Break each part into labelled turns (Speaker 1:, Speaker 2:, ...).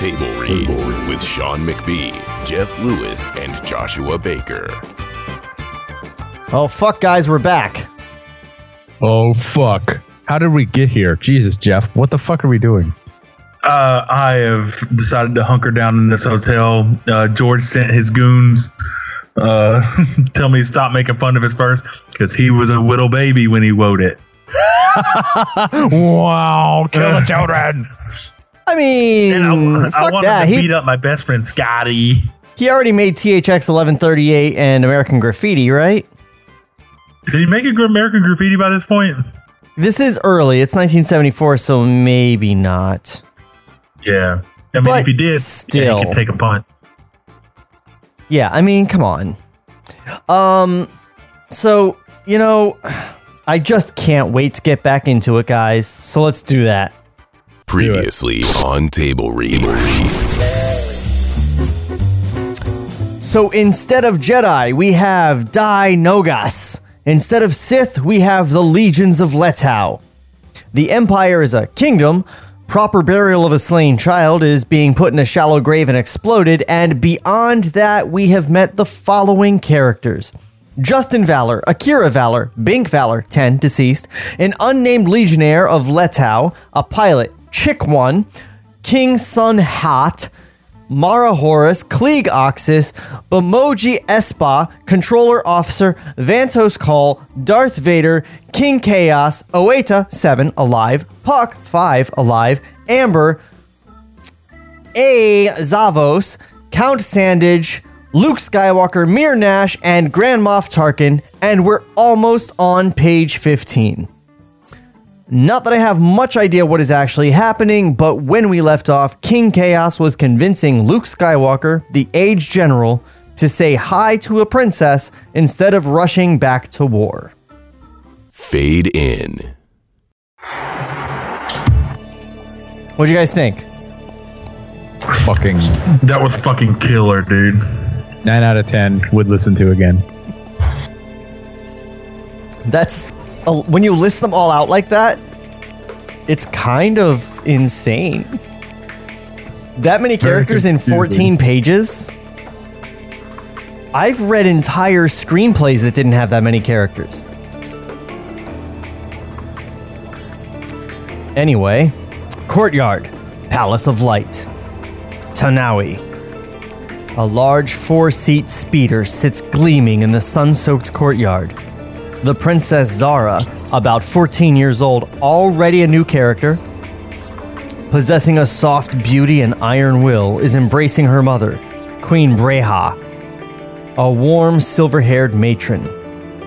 Speaker 1: Table Reads with Sean McBee, Jeff Lewis, and Joshua Baker.
Speaker 2: Oh, fuck, guys, we're back.
Speaker 3: Oh fuck! How did we get here? Jesus, Jeff, what the fuck are we doing?
Speaker 4: Uh, I have decided to hunker down in this hotel. Uh, George sent his goons. Uh, tell me to stop making fun of his verse because he was a little baby when he wrote it.
Speaker 3: wow! Kill the children.
Speaker 2: I mean,
Speaker 4: And I, I
Speaker 2: fuck
Speaker 4: wanted
Speaker 2: that.
Speaker 4: to
Speaker 2: He,
Speaker 4: beat up my best friend Scotty.
Speaker 2: he already made THX 1138 and American Graffiti, right?
Speaker 4: Did he make a good American Graffiti by this point?
Speaker 2: This is early. It's 1974, so maybe not.
Speaker 4: Yeah. I mean,
Speaker 2: But
Speaker 4: if he did, yeah,
Speaker 2: still.
Speaker 4: he could take a punt.
Speaker 2: Yeah, I mean, come on. Um, so you know, I just can't wait to get back into it, guys. So let's do that.
Speaker 1: Previously on Table Reads.
Speaker 2: So instead of Jedi, we have Dai Nogas. Instead of Sith, we have the legions of Letau. The Empire is a kingdom. Proper burial of a slain child is being put in a shallow grave and exploded. And beyond that, we have met the following characters Justin Valor, Akira Valor, Bink Valor, 10 deceased, an unnamed legionnaire of Letau, a pilot, Chick One, King Sun Hat, Mara Horus, Klieg Oxus, Bamoji Espa, Controller Officer, Vantos Call, Darth Vader, King Chaos, Oeta, 7, alive, Puck, 5, alive, Amber, A. Zavos, Count Sandage, Luke Skywalker, Mir Nash, and Grand Moff Tarkin, and we're almost on page 15. Not that I have much idea what is actually happening, but when we left off, King Chaos was convincing Luke Skywalker, the aged general, to say hi to a princess instead of rushing back to war.
Speaker 1: Fade in.
Speaker 2: What do you guys think?
Speaker 3: Fucking
Speaker 4: That was fucking killer, dude.
Speaker 3: nine out of ten would listen to again.
Speaker 2: That's uh, when you list them all out like that, it's kind of insane. That many characters in 14 pages? I've read entire screenplays that didn't have that many characters. Anyway, Courtyard, Palace of Light, Tanawi. A large four seat speeder sits gleaming in the sun soaked courtyard. The Princess Zara, about 14 years old, already a new character, possessing a soft beauty and iron will, is embracing her mother, Queen Breha, a warm silver haired matron.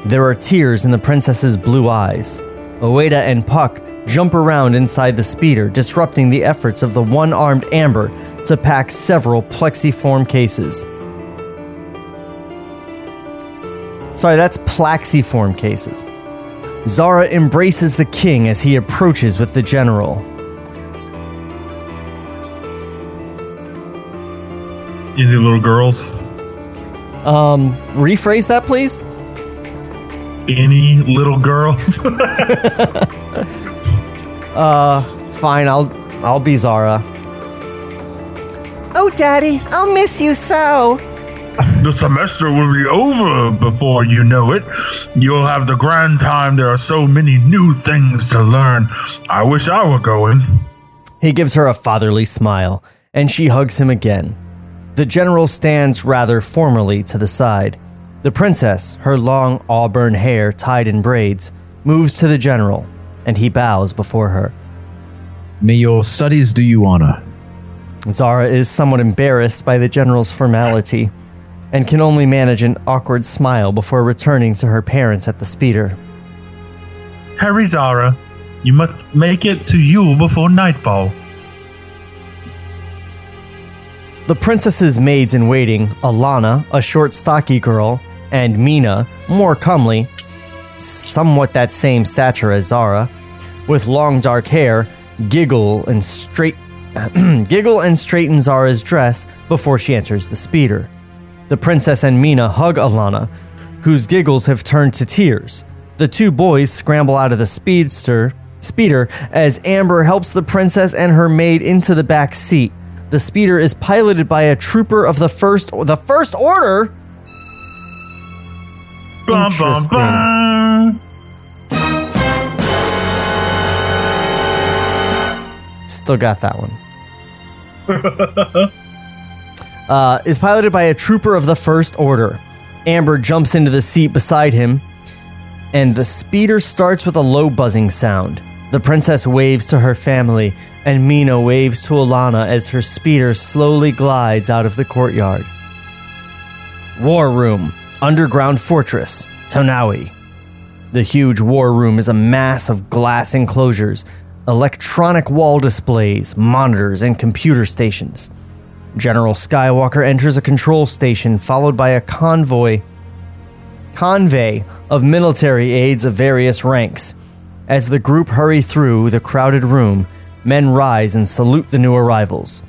Speaker 2: There are tears in the princess's blue eyes. Oeda and Puck jump around inside the speeder, disrupting the efforts of the one armed Amber to pack several plexiform cases. Sorry, that's plaxiform cases. Zara embraces the king as he approaches with the general.
Speaker 4: Any little girls?
Speaker 2: Um, rephrase that, please.
Speaker 4: Any little girls?
Speaker 2: Uh, fine, I'll I'll be Zara. Oh, Daddy, I'll miss you so.
Speaker 4: The semester will be over before you know it. You'll have the grand time. There are so many new things to learn. I wish I were going.
Speaker 2: He gives her a fatherly smile, and she hugs him again. The general stands rather formally to the side. The princess, her long auburn hair tied in braids, moves to the general, and he bows before her.
Speaker 3: May your studies do you honor.
Speaker 2: Zara is somewhat embarrassed by the general's formality and can only manage an awkward smile before returning to her parents at the speeder.
Speaker 4: Harry Zara, you must make it to Yule before nightfall.
Speaker 2: The princess's maids in waiting, Alana, a short, stocky girl, and Mina, more comely, somewhat that same stature as Zara, with long dark hair, giggle and straight giggle and straighten Zara's dress before she enters the speeder. The princess and Mina hug Alana, whose giggles have turned to tears. The two boys scramble out of the speedster speeder as Amber helps the princess and her maid into the back seat. The speeder is piloted by a trooper of the first the first order.
Speaker 4: Bum, bum,
Speaker 2: Interesting.
Speaker 4: bum.
Speaker 2: Still got that one. uh, is piloted by a trooper of the First Order. Amber jumps into the seat beside him, and the speeder starts with a low buzzing sound. The princess waves to her family, and Mina waves to Alana as her speeder slowly glides out of the courtyard. War Room, Underground Fortress, Tanawi. The huge war room is a mass of glass enclosures, electronic wall displays, monitors, and computer stations. General Skywalker enters a control station followed by a convoy convey of military aides of various ranks. As the group hurry through the crowded room, men rise and salute the new arrivals.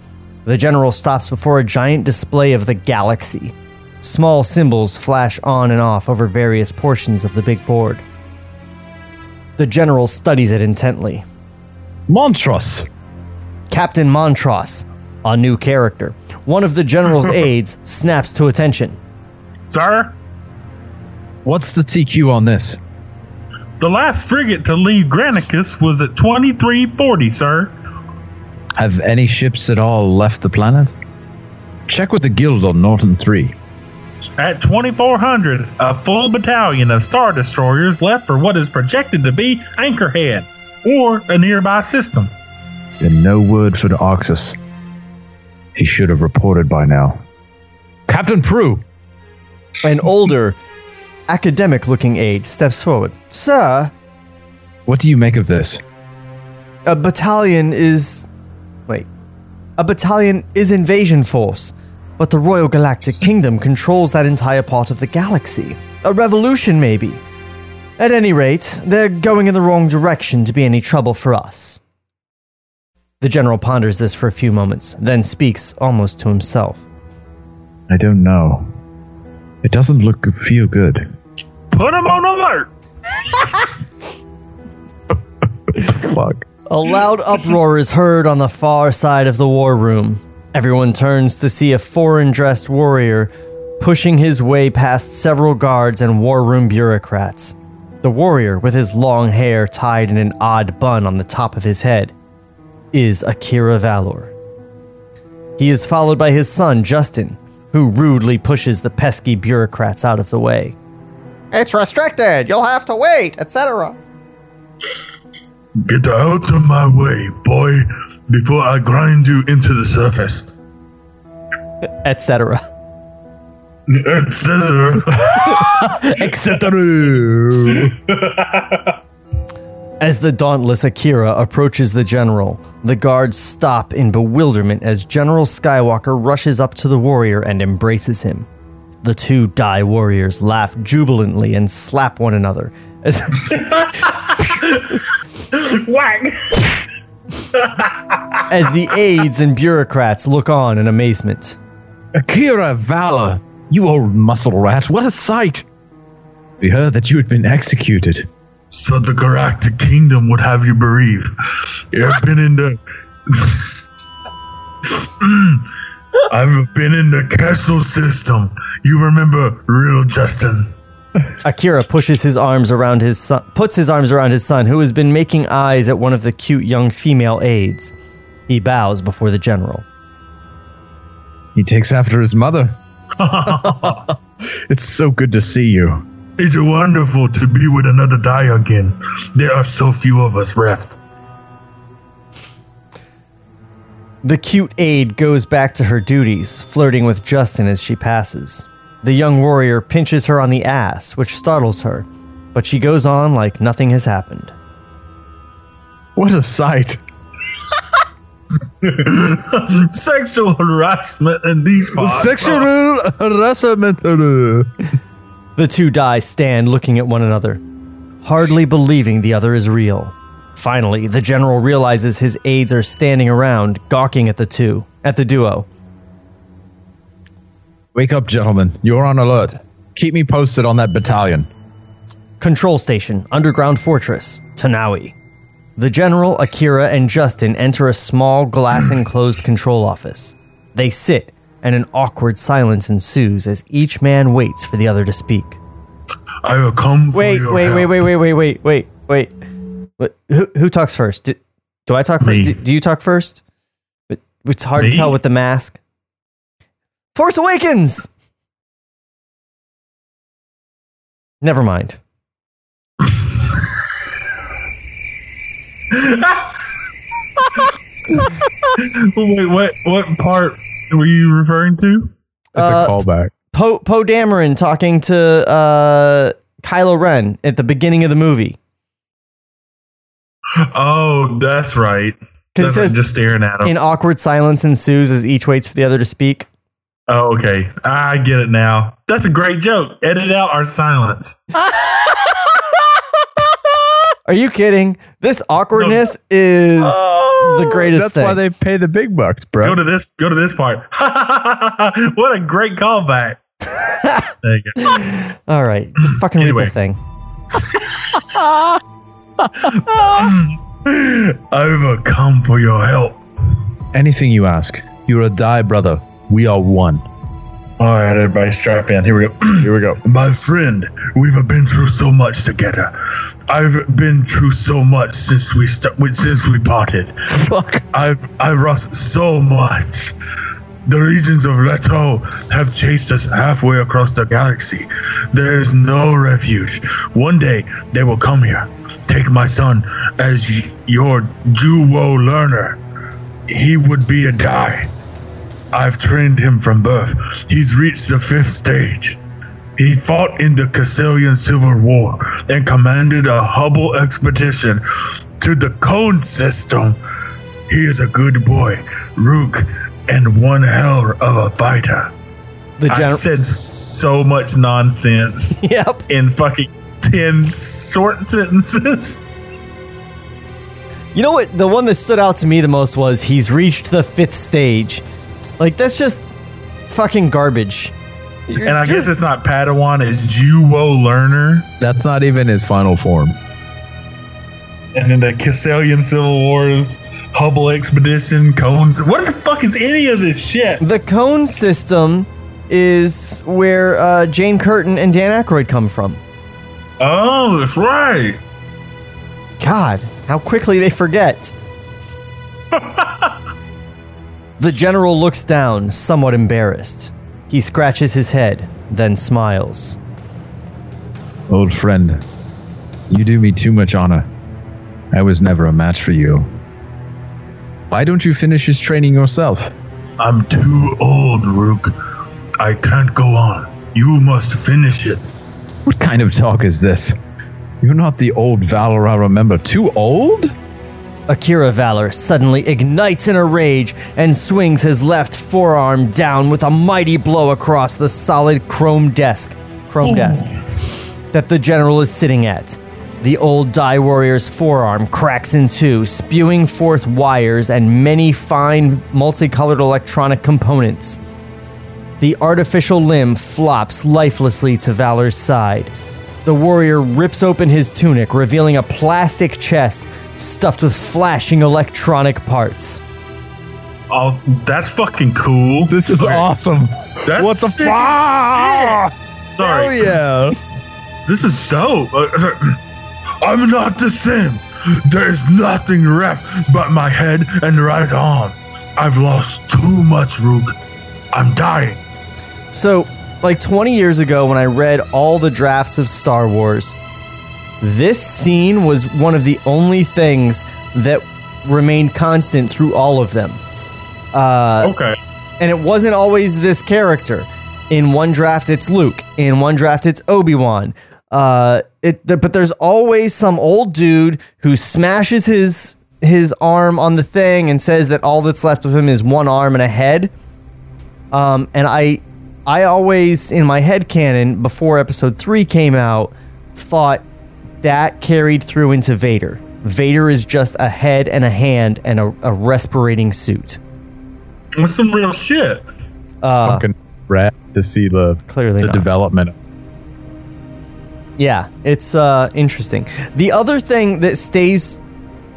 Speaker 2: The general stops before a giant display of the galaxy. Small symbols flash on and off over various portions of the big board. The general studies it intently.
Speaker 3: Montross.
Speaker 2: Captain Montross, a new character. One of the general's aides snaps to attention.
Speaker 4: Sir,
Speaker 3: What's the TQ on this?
Speaker 4: the last frigate to leave Granicus was at 2340, sir.
Speaker 3: Have any ships at all left the planet? Check with the guild on Norton 3.
Speaker 4: At 2400, a full battalion of Star Destroyers left for what is projected to be Anchorhead or a nearby system.
Speaker 3: And no word for the Oxus. He should have reported by now. Captain Prue!
Speaker 2: An older, academic looking aide steps forward. Sir,
Speaker 3: What do you make of this?
Speaker 2: a battalion is. Wait. A battalion is invasion force, but the Royal Galactic Kingdom controls that entire part of the galaxy. A revolution, maybe. At any rate, they're going in the wrong direction to be any trouble for us. The general ponders this for a few moments, then speaks almost to himself.
Speaker 3: I don't know. It doesn't look feel good.
Speaker 4: Put him on alert.
Speaker 3: Fuck.
Speaker 2: A loud uproar is heard on the far side of the war room. Everyone turns to see a foreign dressed warrior pushing his way past several guards and war room bureaucrats. The warrior, with his long hair tied in an odd bun on the top of his head, is Akira Valor. He is followed by his son, Justin, who rudely pushes the pesky bureaucrats out of the way. It's restricted! You'll have to wait, etc.
Speaker 4: Get out of my way, boy, before I grind you into the surface.
Speaker 2: etc.
Speaker 4: Etc.
Speaker 2: As the dauntless Akira approaches the general, the guards stop in bewilderment as General Skywalker rushes up to the warrior and embraces him. The two die warriors laugh jubilantly and slap one another as,
Speaker 4: Whack!
Speaker 2: as the aides and bureaucrats look on in amazement.
Speaker 3: Akira Valor, you old muscle rat, what a sight! We heard that you had been executed.
Speaker 4: So the Galactic Kingdom would have you bereaved. I've been in the. I've been in the castle system. You remember real Justin?
Speaker 2: Akira pushes his arms around his son, puts his arms around his son, who has been making eyes at one of the cute young female aides. He bows before the general.
Speaker 3: He takes after his mother. it's so good to see you.
Speaker 4: It's wonderful to be with another die again. There are so few of us left.
Speaker 2: The cute aide goes back to her duties, flirting with Justin as she passes. The young warrior pinches her on the ass, which startles her, but she goes on like nothing has happened.
Speaker 3: What a sight.
Speaker 4: Sexual harassment in these parts.
Speaker 3: Sexual harassment.
Speaker 2: The two die stand looking at one another, hardly believing the other is real. Finally, the general realizes his aides are standing around, gawking at the two, at the duo.
Speaker 3: Wake up, gentlemen. You're on alert. Keep me posted on that battalion.
Speaker 2: Control station, underground fortress, Tanawi. The general, Akira, and Justin enter a small glass enclosed control office. They sit, and an awkward silence ensues as each man waits for the other to speak.
Speaker 4: I will come for
Speaker 2: Wait, wait, wait, wait, wait, wait, wait, wait, wait. Who, who talks first? Do, do I talk first? Do, do you talk first? It's hard to tell with the mask. Force Awakens! Never mind.
Speaker 4: Wait, what? What part were you referring to?
Speaker 3: That's
Speaker 2: Uh,
Speaker 3: a callback.
Speaker 2: Poe Poe Dameron talking to uh, Kylo Ren at the beginning of the movie.
Speaker 4: Oh, that's right.
Speaker 2: 'Cause it
Speaker 4: That's right,
Speaker 2: says
Speaker 4: just staring at him.
Speaker 2: An awkward silence ensues as each waits for the other to speak.
Speaker 4: oh, okay. I get it now. That's a great joke. Edit out our silence.
Speaker 2: Are you kidding? This awkwardness is oh, the greatest thing.
Speaker 3: That's
Speaker 2: thing.
Speaker 3: why they pay the big bucks, bro.
Speaker 4: Go to this. Go to this part. what a great callback. there you go.
Speaker 2: All right, fucking read the thing.
Speaker 4: Overcome for your help.
Speaker 3: Anything you ask. You're a die, brother. We are one.
Speaker 4: All right, everybody, strap in. Here we go.
Speaker 3: Here we go.
Speaker 4: My friend, we've been through so much together. I've been through so much since we st- since we parted.
Speaker 3: Fuck.
Speaker 4: I've I've lost so much. The regions of Leto have chased us halfway across the galaxy. There is no refuge. One day they will come here. Take my son as y- your Juwo learner. He would be a die. I've trained him from birth. He's reached the fifth stage. He fought in the Cassilian Civil War and commanded a Hubble expedition to the Cone system. He is a good boy, Rook, and one hell of a fighter.
Speaker 2: The
Speaker 4: I said so much nonsense
Speaker 2: Yep.
Speaker 4: in fucking 10 short sentences.
Speaker 2: You know what? The one that stood out to me the most was he's reached the fifth stage. Like that's just fucking garbage.
Speaker 4: And I guess it's not Padawan, it's Juwo Learner.
Speaker 3: That's not even his final form.
Speaker 4: And then the Cassilian Civil Wars, Hubble expedition, Cones. What the fuck is any of this shit?
Speaker 2: The cone system is where uh, Jane Curtin and Dan Aykroyd come from.
Speaker 4: Oh, that's right.
Speaker 2: God, how quickly they forget. the general looks down, somewhat embarrassed. He scratches his head, then smiles.
Speaker 3: Old friend, you do me too much honor. I was never a match for you. Why don't you finish his training yourself?
Speaker 4: I'm too old, Rook. I can't go on. You must finish it.
Speaker 3: What kind of talk is this? You're not the old Valor I remember. Too old?
Speaker 2: Akira Valor suddenly ignites in a rage and swings his left forearm down with a mighty blow across the solid chrome desk, chrome desk that the general is sitting at. The old Die Warrior's forearm cracks in two, spewing forth wires and many fine multicolored electronic components. The artificial limb flops lifelessly to Valor's side. The warrior rips open his tunic, revealing a plastic chest stuffed with flashing electronic parts.
Speaker 4: Oh, that's fucking cool.
Speaker 3: This is
Speaker 4: Okay,
Speaker 3: awesome.
Speaker 4: That's
Speaker 3: what the
Speaker 4: sick
Speaker 3: fuck?
Speaker 4: as shit. Sorry.
Speaker 3: yeah.
Speaker 4: This is dope. Uh, sorry. I'm not the same. There's nothing left but my head and right arm. I've lost too much, Rook. I'm dying.
Speaker 2: So, like 20 years ago, when I read all the drafts of Star Wars, this scene was one of the only things that remained constant through all of them. Uh,
Speaker 4: Okay.
Speaker 2: and it wasn't always this character. In one draft, it's Luke. In one draft, it's Obi Wan. Uh, it, but there's always some old dude who smashes his his arm on the thing and says that all that's left of him is one arm and a head. Um, and I, I always in my head canon before Episode Three came out, thought that carried through into Vader. Vader is just a head and a hand and a, a respirating suit.
Speaker 4: That's some real shit.
Speaker 3: It's fucking rad to see the
Speaker 2: Clearly
Speaker 3: the
Speaker 2: not.
Speaker 3: development.
Speaker 2: Yeah, it's uh, interesting. The other thing that stays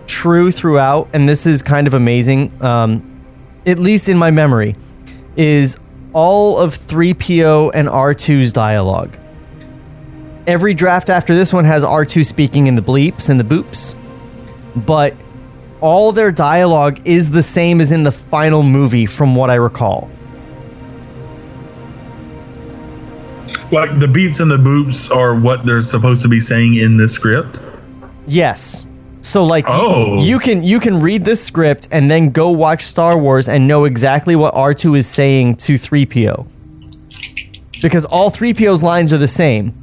Speaker 2: true throughout, and this is kind of amazing, um, at least in my memory, is all of 3PO and R2's dialogue. Every draft after this one has R2 speaking in the bleeps and the boops, but all their dialogue is the same as in the final movie, from what I recall.
Speaker 4: Like the beats and the boops are what they're supposed to be saying in the script.
Speaker 2: Yes. So like
Speaker 4: Oh.
Speaker 2: you can you can read this script and then go watch Star Wars and know exactly what R2 is saying to 3PO. Because all 3PO's lines are the same.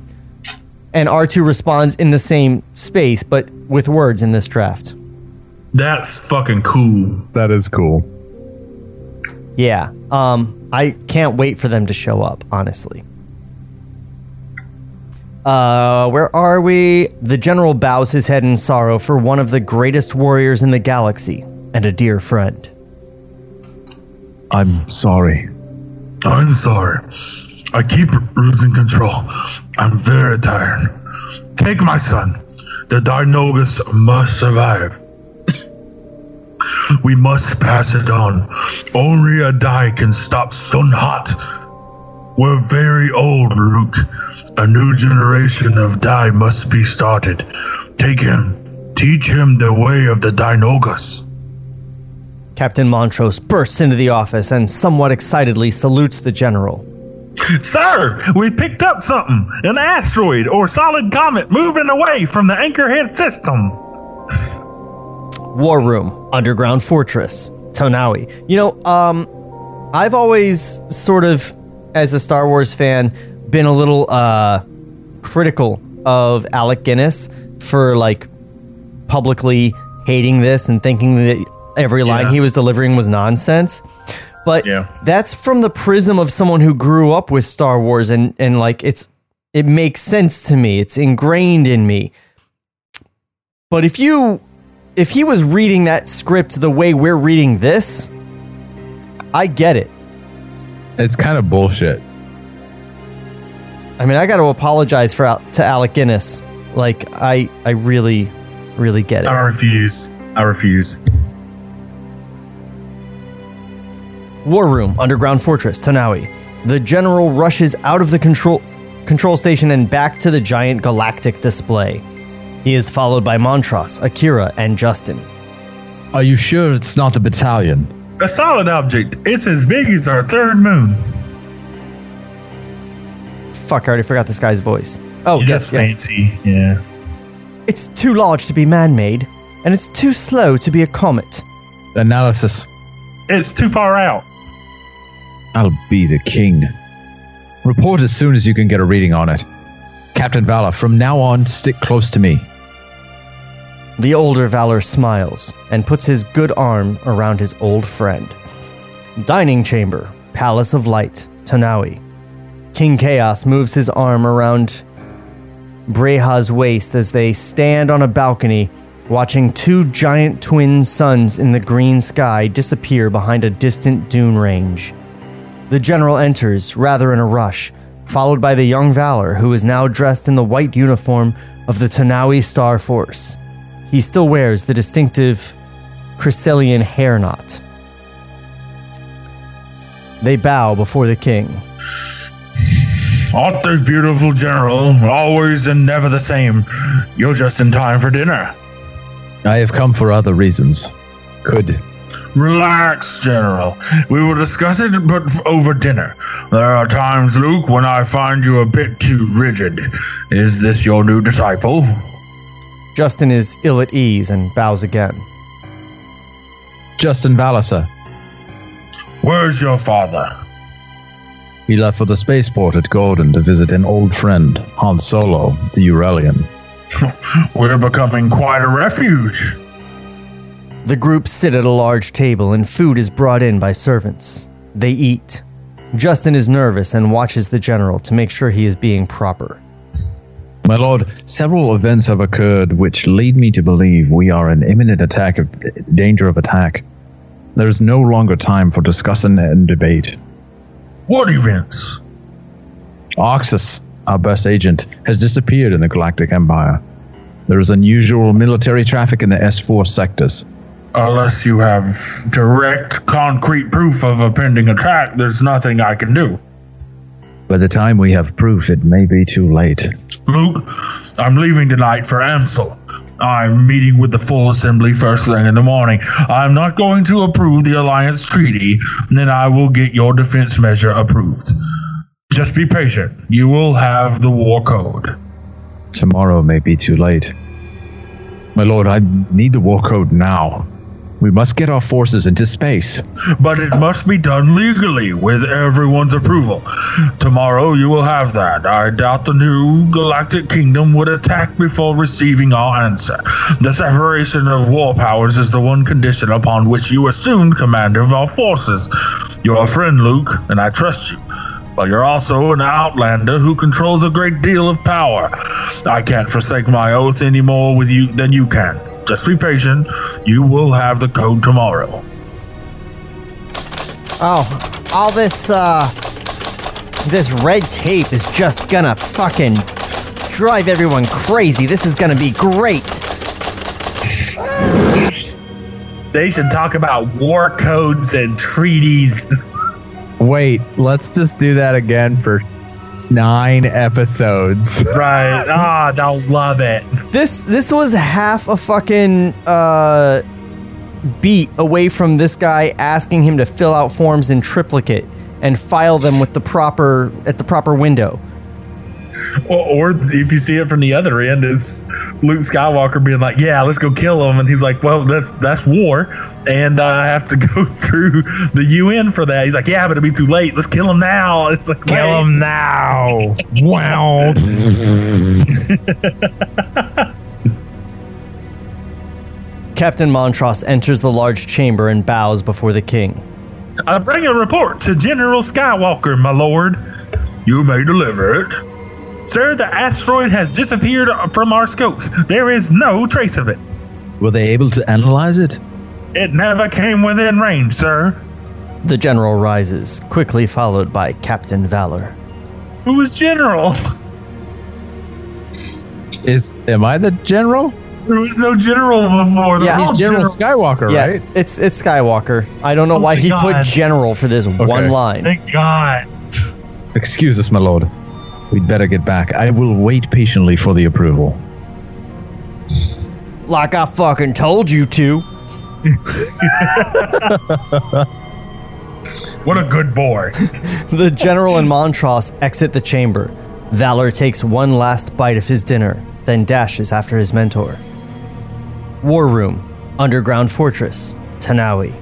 Speaker 2: And R2 responds in the same space but with words in this draft.
Speaker 4: That's fucking cool.
Speaker 3: That is cool.
Speaker 2: Yeah. Um I can't wait for them to show up, honestly. Uh, where are we? The general bows his head in sorrow for one of the greatest warriors in the galaxy and a dear friend.
Speaker 3: I'm sorry.
Speaker 4: I'm sorry. I keep losing control. I'm very tired. Take my son. The Dinogus must survive. we must pass it on. Only a die can stop Sun Hot. We're very old, Luke. A new generation of die must be started. Take him. Teach him the way of the Dinogus.
Speaker 2: Captain Montross bursts into the office and somewhat excitedly salutes the general.
Speaker 4: Sir, we picked up something. An asteroid or solid comet moving away from the Anchorhead system.
Speaker 2: War Room, Underground Fortress, Tanawi. You know, um, I've always sort of, as a Star Wars fan, been a little uh, critical of Alec Guinness for like publicly hating this and thinking that every line
Speaker 4: Yeah.
Speaker 2: he was delivering was nonsense. But
Speaker 4: Yeah.
Speaker 2: that's from the prism of someone who grew up with Star Wars and and like it's it makes sense to me. It's ingrained in me. But if you if he was reading that script the way we're reading this, I get it.
Speaker 3: It's kind of bullshit.
Speaker 2: I mean, I got to apologize for to Alec Guinness. Like I I really really get it.
Speaker 4: I refuse. I refuse.
Speaker 2: War Room, Underground Fortress, Tanawi. The general rushes out of the control control station and back to the giant galactic display. He is followed by Montross, Akira, and Justin.
Speaker 3: Are you sure it's not the battalion?
Speaker 4: A solid object. It's as big as our third moon.
Speaker 2: Fuck, I already forgot this guy's voice. Oh,
Speaker 4: That's
Speaker 2: yes, yes.
Speaker 4: fancy. Yeah.
Speaker 2: It's too large to be man-made, and it's too slow to be a comet.
Speaker 3: Analysis.
Speaker 4: It's too far out.
Speaker 3: I'll be the king. Report as soon as you can get a reading on it. Captain Valor, from now on, stick close to me.
Speaker 2: The older Valor smiles and puts his good arm around his old friend. Dining chamber, Palace of Light, Tanawi. King Chaos moves his arm around Breha's waist as they stand on a balcony watching two giant twin suns in the green sky disappear behind a distant dune range. The general enters, rather in a rush, followed by the young Valor, who is now dressed in the white uniform of the Tanawi Star Force. He still wears the distinctive Chrysalian hair knot. They bow before the king.
Speaker 4: Aren't they beautiful, General? Always and never the same. You're just in time for dinner.
Speaker 3: I have come for other reasons. Could
Speaker 4: Relax, General. We will discuss it, but over dinner. There are times, Luke, when I find you a bit too rigid. Is this your new disciple?
Speaker 2: Justin is ill at ease and bows again.
Speaker 3: Justin Valor.
Speaker 4: Where's your father?
Speaker 3: He left for the spaceport at Gordon to visit an old friend, Han Solo, the Eurelian.
Speaker 4: We're becoming quite a refuge.
Speaker 2: The group sit at a large table and food is brought in by servants. They eat. Justin is nervous and watches the general to make sure he is being proper.
Speaker 3: My lord, several events have occurred which lead me to believe we are in imminent attack of danger of attack. There is no longer time for discussion and debate.
Speaker 4: What events?
Speaker 3: Oxus, our best agent, has disappeared in the Galactic Empire. There is unusual military traffic in the S4 sectors.
Speaker 4: Unless you have direct, concrete proof of a pending attack, there's nothing I can do.
Speaker 3: By the time we have proof, it may be too late.
Speaker 4: Luke, I'm leaving tonight for Amsel. I'm meeting with the full assembly first thing in the morning. I'm not going to approve the alliance treaty, and then I will get your defense measure approved. Just be patient. You will have the war code.
Speaker 3: Tomorrow may be too late. My lord, I need the war code now. We must get our forces into space.
Speaker 4: But it must be done legally with everyone's approval. Tomorrow you will have that. I doubt the new galactic kingdom would attack before receiving our answer. The separation of war powers is the one condition upon which you assume command of our forces. You're a friend, Luke, and I trust you. But you're also an outlander who controls a great deal of power. I can't forsake my oath any more with you than you can. Just be patient. You will have the code tomorrow.
Speaker 2: Oh, all this, uh, this red tape is just gonna fucking drive everyone crazy. This is gonna be great.
Speaker 4: They should talk about war codes and treaties.
Speaker 5: Wait, let's just do that again for nine episodes.
Speaker 4: right. Ah, they'll love it.
Speaker 2: This this was half a fucking uh beat away from this guy asking him to fill out forms in triplicate and file them with the proper at the proper window.
Speaker 4: Or, or if you see it from the other end, it's Luke Skywalker being like, "Yeah, let's go kill him," and he's like, "Well, that's that's war, and uh, I have to go through the UN for that." He's like, "Yeah, but it'll be too late. Let's kill him now." It's like,
Speaker 5: Kill
Speaker 4: wait.
Speaker 5: him now. wow.
Speaker 2: Captain Montross enters the large chamber and bows before the king.
Speaker 4: I bring a report to General Skywalker, my lord. You may deliver it. Sir, the asteroid has disappeared from our scopes. There is no trace of it.
Speaker 3: Were they able to analyze it?
Speaker 4: It never came within range, sir.
Speaker 2: The general rises, quickly followed by Captain Valor.
Speaker 4: Who is General?
Speaker 5: Is am I the general?
Speaker 4: There was no General before. They're
Speaker 2: Yeah.
Speaker 5: He's General Skywalker,
Speaker 2: yeah,
Speaker 5: right?
Speaker 2: it's it's Skywalker. I don't know
Speaker 4: Oh
Speaker 2: why
Speaker 4: my
Speaker 2: he put general for this one line.
Speaker 4: Thank God.
Speaker 3: Excuse us, my lord. We'd better get back. I will wait patiently for the approval.
Speaker 2: Like I fucking told you to.
Speaker 4: What a good boy.
Speaker 2: The general and Montross exit the chamber. Valor takes one last bite of his dinner, then dashes after his mentor. War room, underground fortress, Tanawi.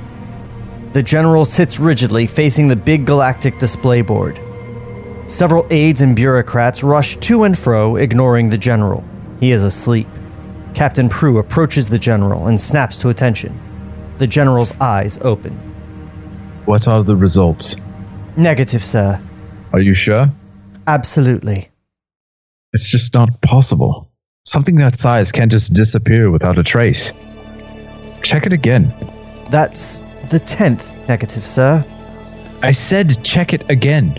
Speaker 2: The general sits rigidly facing the big galactic display board. Several aides and bureaucrats rush to and fro, ignoring the general. He is asleep. Captain Prue approaches the general and snaps to attention. The general's eyes open.
Speaker 3: What are the results?
Speaker 2: Negative, sir.
Speaker 3: Are you sure?
Speaker 2: Absolutely.
Speaker 3: It's just not possible. Something that size can't just disappear without a trace. Check it again.
Speaker 2: That's the tenth negative, sir.
Speaker 3: I said check it again.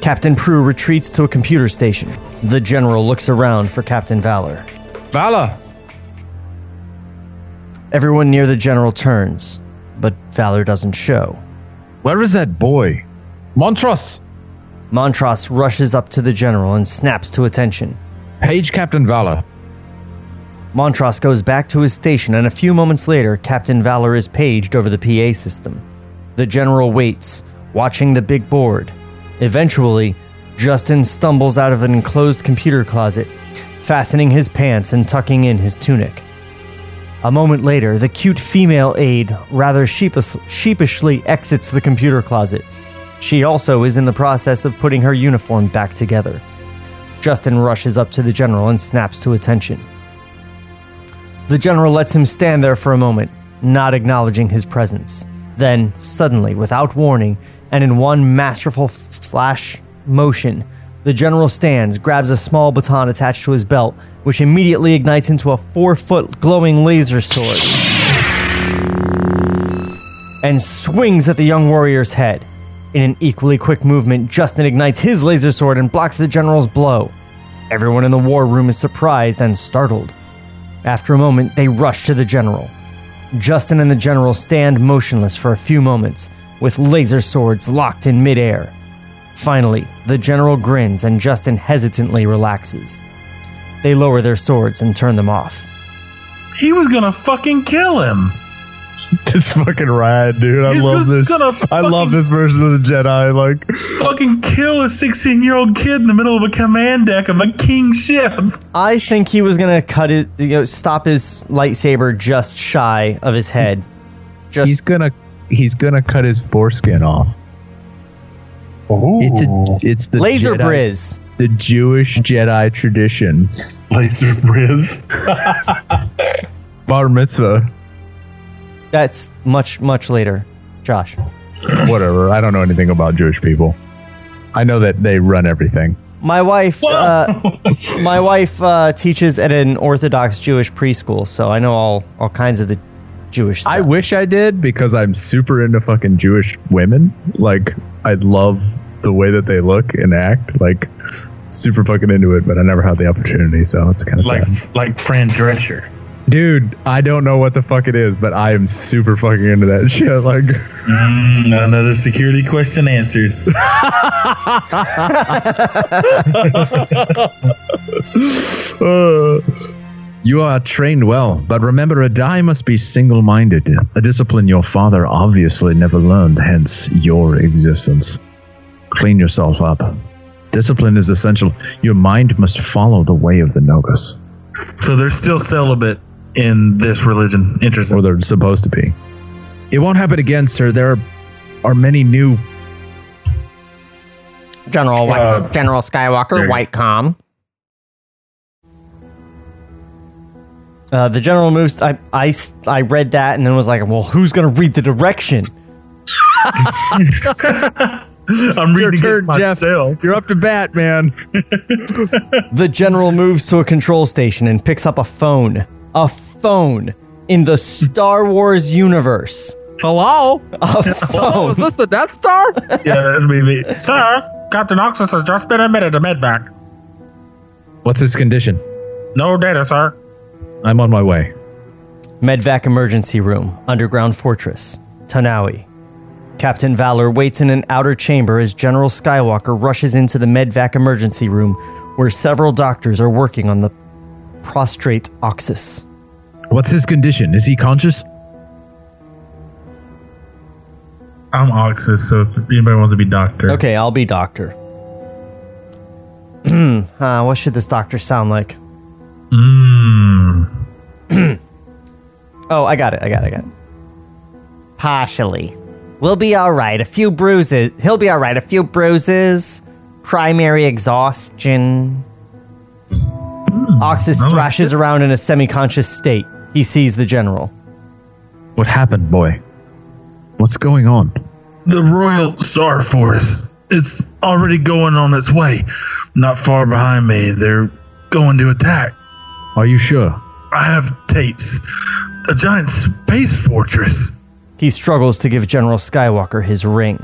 Speaker 2: Captain Prue retreats to a computer station. The general looks around for Captain Valor.
Speaker 3: Valor!
Speaker 2: Everyone near the general turns, but Valor doesn't show.
Speaker 3: Where is that boy? Montross!
Speaker 2: Montross rushes up to the general and snaps to attention.
Speaker 3: Page Captain Valor.
Speaker 2: Montross goes back to his station, and a few moments later, Captain Valor is paged over the PA system. The general waits, watching the big board. Eventually, Justin stumbles out of an enclosed computer closet, fastening his pants and tucking in his tunic. A moment later, the cute female aide rather sheepish- sheepishly exits the computer closet. She also is in the process of putting her uniform back together. Justin rushes up to the general and snaps to attention. The general lets him stand there for a moment, not acknowledging his presence. Then, suddenly, without warning, and in one masterful flash motion, the general stands, grabs a small baton attached to his belt, which immediately ignites into a four foot glowing laser sword and swings at the young warrior's head. In an equally quick movement, Justin ignites his laser sword and blocks the general's blow. Everyone in the war room is surprised and startled. After a moment, they rush to the general. Justin and the general stand motionless for a few moments, with laser swords locked in midair. Finally, the general grins and Justin hesitantly relaxes. They lower their swords and turn them off.
Speaker 4: He was gonna fucking kill him.
Speaker 5: It's fucking rad, dude. I
Speaker 4: He's
Speaker 5: love this. I love this version of the Jedi. Like,
Speaker 4: Fucking kill a 16 year old kid in the middle of a command deck of a king ship.
Speaker 2: I think he was gonna cut it, you know, stop his lightsaber just shy of his head. Just
Speaker 5: he's gonna he's gonna cut his foreskin off.
Speaker 4: Oh,
Speaker 5: It's a, it's the
Speaker 2: laser
Speaker 5: Jedi-
Speaker 2: bris.
Speaker 5: the Jewish Jedi tradition.
Speaker 4: laser bris.
Speaker 5: Bar mitzvah.
Speaker 2: That's much much later, Josh.
Speaker 5: Whatever. I don't know anything about Jewish people. I know that they run everything.
Speaker 2: My wife, uh, my wife uh, teaches at an Orthodox Jewish preschool, so I know all all kinds of the Jewish stuff.
Speaker 5: I wish I did because I'm super into fucking Jewish women. Like, I love the way that they look and act. Like, super fucking into it, but I never had the opportunity, so it's kind of
Speaker 4: like
Speaker 5: sad.
Speaker 4: like Fran Drescher.
Speaker 5: Dude, I don't know what the fuck it is, but I am super fucking into that shit. Like,
Speaker 4: Mm, another security question answered.
Speaker 5: uh,
Speaker 3: You are trained well, but remember a die must be single minded, a discipline your father obviously never learned, hence your existence. Clean yourself up. Discipline is essential. Your mind must follow the way of the Nogas.
Speaker 4: So they're still celibate in this religion. Interesting.
Speaker 5: or they're supposed to be.
Speaker 3: It won't happen again, sir. There are, are many new.
Speaker 2: General
Speaker 4: Uh,
Speaker 2: General Skywalker, White Com. Uh, the general moves. I, I I read that and then was like, well, who's gonna read the direction?
Speaker 4: I'm reading
Speaker 5: turn,
Speaker 4: it myself.
Speaker 5: You're up to bat, man.
Speaker 2: The general moves to a control station and picks up a phone. A phone in the Star Wars universe.
Speaker 5: Hello?
Speaker 2: A phone.
Speaker 5: Is this the Death Star?
Speaker 4: Yeah, that's me. me. Sir, Captain Oxus has just been admitted to medvac.
Speaker 3: What's his condition?
Speaker 4: No data, sir.
Speaker 3: I'm on my way.
Speaker 2: Medvac emergency room, underground fortress, Tanawi. Captain Valor waits in an outer chamber as General Skywalker rushes into the Medvac emergency room, where several doctors are working on the prostrate Oxus.
Speaker 3: What's his condition? Is he conscious?
Speaker 4: I'm Oxus, so if anybody wants to be doctor.
Speaker 2: Okay, I'll be doctor. uh, what should this doctor sound like?
Speaker 4: Mmm.
Speaker 2: Oh, I got it. I got it. I got it. Partially. We'll be all right. A few bruises. He'll be all right. A few bruises. Primary exhaustion. Hmm, Oxus
Speaker 4: I like
Speaker 2: thrashes around in a semi-conscious state. He sees the general.
Speaker 3: What happened, boy? What's going on?
Speaker 4: The Royal Star Force. It's already going on its way. Not far behind me. They're going to attack.
Speaker 3: Are you sure?
Speaker 4: I have tapes. A giant space fortress.
Speaker 2: He struggles to give General Skywalker his ring.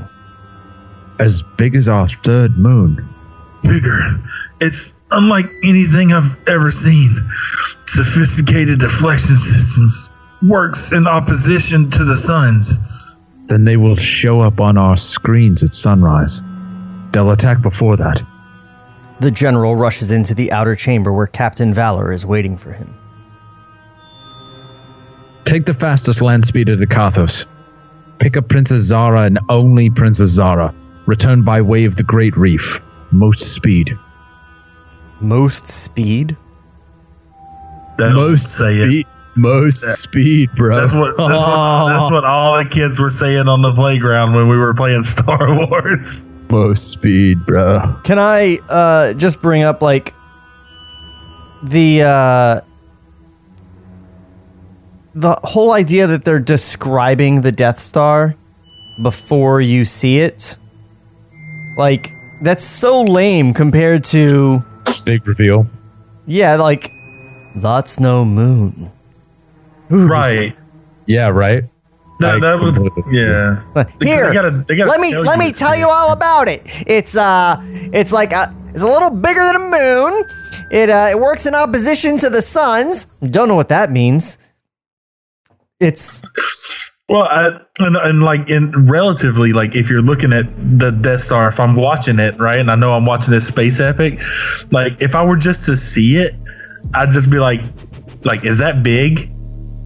Speaker 3: As big as our third moon.
Speaker 4: Bigger. It's unlike anything I've ever seen. Sophisticated deflection systems. Works in opposition to the sun's.
Speaker 3: Then they will show up on our screens at sunrise. They'll attack before that.
Speaker 2: The general rushes into the outer chamber where Captain Valor is waiting for him.
Speaker 3: Take the fastest land speeder to Kathos. Pick up Princess Zara and only Princess Zara. Return by way of the Great Reef. Most speed.
Speaker 2: Most speed?
Speaker 4: They don't
Speaker 5: Most
Speaker 4: say it.
Speaker 5: speed. Most speed, bro.
Speaker 4: That's what, that's, what, that's what all the kids were saying on the playground when we were playing Star Wars.
Speaker 5: Most speed, bro.
Speaker 2: Can I uh, just bring up like the uh, the whole idea that they're describing the Death Star before you see it, like that's so lame compared to
Speaker 3: Big reveal.
Speaker 2: yeah, like that's no moon.
Speaker 4: Right.
Speaker 3: Yeah, right.
Speaker 4: That, that was yeah. They-
Speaker 2: Here,
Speaker 4: they gotta- they gotta
Speaker 2: let me
Speaker 4: tell
Speaker 2: let me tell
Speaker 4: shit.
Speaker 2: you all about it. It's uh, it's like a, it's a little bigger than a moon. It uh, it works in opposition to the sun's. Don't know what that means. It's
Speaker 4: Well, I, and, and like in relatively, like if you're looking at the Death Star, if I'm watching it right, and I know I'm watching this space epic, like if I were just to see it, I'd just be like, like is that big?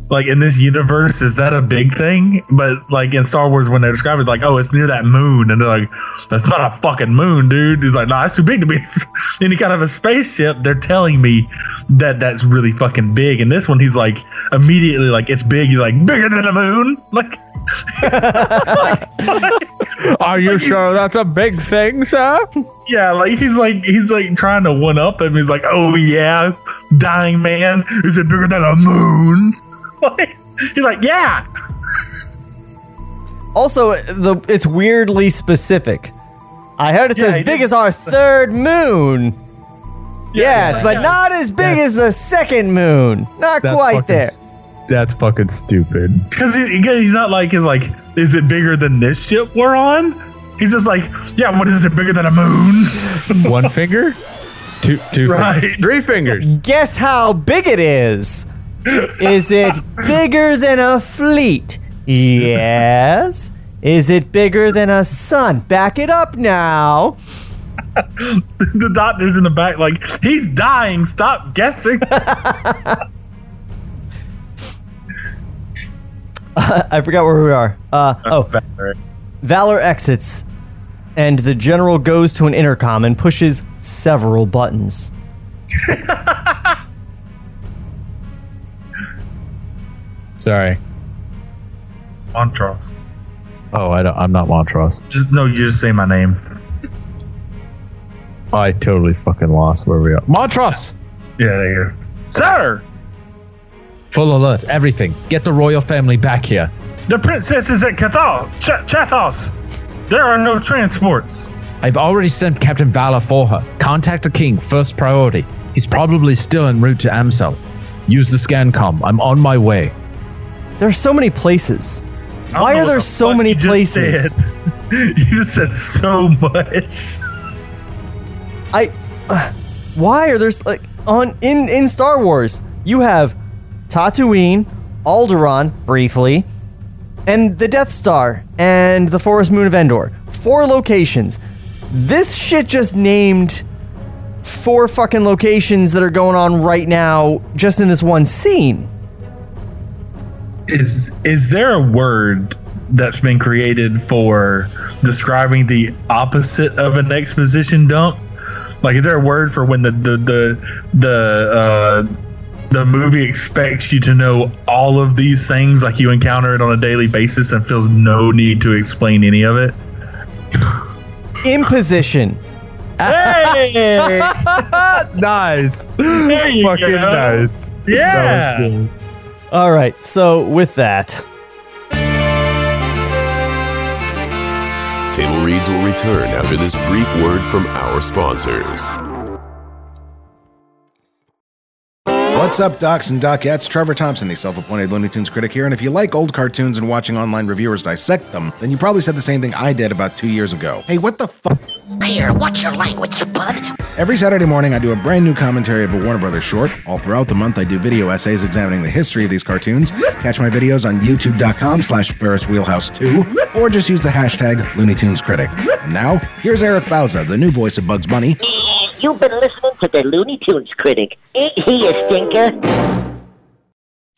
Speaker 4: Like in this universe, is that a big thing? But like in Star Wars, when they describe it, like, oh, it's near that moon, and they're like, that's not a fucking moon, dude. He's like, no, it's too big to be any kind of a spaceship. They're telling me that that's really fucking big. And this one, he's like, immediately like, it's big. He's like, bigger than a moon. Like,
Speaker 3: Are you sure that's a big thing, sir?
Speaker 4: yeah, like he's like he's like trying to one up him. He's like, oh yeah, dying man, is it bigger than a moon? Like, he's like, yeah.
Speaker 2: also the it's weirdly specific. I heard it's
Speaker 4: Yeah,
Speaker 2: as
Speaker 4: he
Speaker 2: big
Speaker 4: did-
Speaker 2: as our third moon. yes,
Speaker 4: yeah,
Speaker 2: but
Speaker 4: yeah.
Speaker 2: not as big as the second moon. Not
Speaker 3: That's
Speaker 2: quite
Speaker 3: fucking
Speaker 2: there.
Speaker 3: s- That's fucking stupid.
Speaker 4: Because he, he's not like he's like, is it bigger than this ship we're on? He's just like, yeah, what is it bigger than a moon?
Speaker 3: One finger, two, two,
Speaker 4: Right.
Speaker 3: fingers. three fingers.
Speaker 2: Guess how big it is? Is it bigger than a fleet? Yes. Is it bigger than a sun? Back it up now.
Speaker 4: the doctor's in the back, like he's dying. Stop guessing.
Speaker 2: I forgot where we are. Uh, oh, Valor exits, and the general goes to an intercom and pushes several buttons.
Speaker 3: Sorry.
Speaker 4: Montross.
Speaker 3: Oh, I don't, I'm not Montross.
Speaker 4: Just no, you just say my name.
Speaker 3: I totally fucking lost where we are. Montross!
Speaker 4: Yeah, there you go. Sir,
Speaker 3: Full alert, everything. Get the royal family back here.
Speaker 4: the princess is at Cathal, Ch- Chathos. There are no transports.
Speaker 3: I've already sent Captain Valor for her. Contact the king, first priority. He's probably still en route to Amsel. Use the scan com. I'm on my way.
Speaker 2: There are so many places. Why are there
Speaker 4: the
Speaker 2: so many places?
Speaker 4: said. you said so much.
Speaker 2: I. uh, why are there like on in in Star Wars? You have Tatooine, Alderaan briefly, and the Death Star and the Forest Moon of Endor. Four locations. This shit just named four fucking locations that are going on right now just in this one scene.
Speaker 4: Is is there a word that's been created for describing the opposite of an exposition dump? Like, is there a word for when the the the the uh, the movie expects you to know all of these things, like you encounter it on a daily basis, and feels no need to explain any of it?
Speaker 2: Imposition.
Speaker 4: Hey,
Speaker 3: Nice.
Speaker 4: there you
Speaker 3: fucking
Speaker 4: go.
Speaker 3: nice.
Speaker 4: Yeah.
Speaker 2: All right. So with that,
Speaker 1: Table Reads will return after this brief word from our sponsors.
Speaker 6: What's up, docs and docettes? Trevor Thompson, the self-appointed Looney Tunes critic here, and if you like old cartoons and watching online reviewers dissect them, then you probably said the same thing I did about two years ago. Hey, what the fuck?
Speaker 7: Here, watch your language, bud.
Speaker 6: Every Saturday morning, I do a brand new commentary of a Warner Brothers short. All throughout the month, I do video essays examining the history of these cartoons. Catch my videos on youtube.com slash Ferris Wheelhouse 2, or just use the hashtag Looney Tunes Critic. And now, here's Eric Bauza, the new voice of Bugs Bunny.
Speaker 7: You've been listening to the Looney Tunes critic. Ain't he a stinker?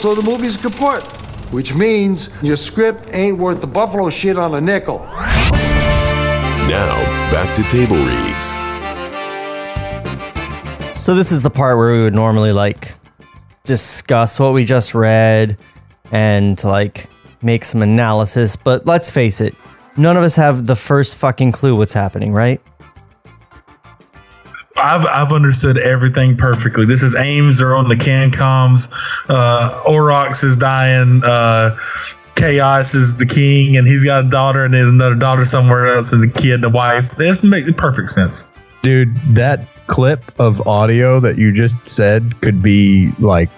Speaker 8: So the movie's kaput, which means your script ain't worth the buffalo shit on a nickel.
Speaker 1: Now, back to table reads.
Speaker 2: So this is the part where we would normally like discuss what we just read and like make some analysis, but let's face it, none of us have the first fucking clue what's happening, right?
Speaker 4: I've I've understood everything perfectly. This is Ames. They're on the Cancoms. Uh, Orox is dying. Uh, Chaos is the king, and he's got a daughter, and then another daughter somewhere else, and the kid, the wife. This makes perfect sense.
Speaker 5: Dude, that clip of audio that you just said could be like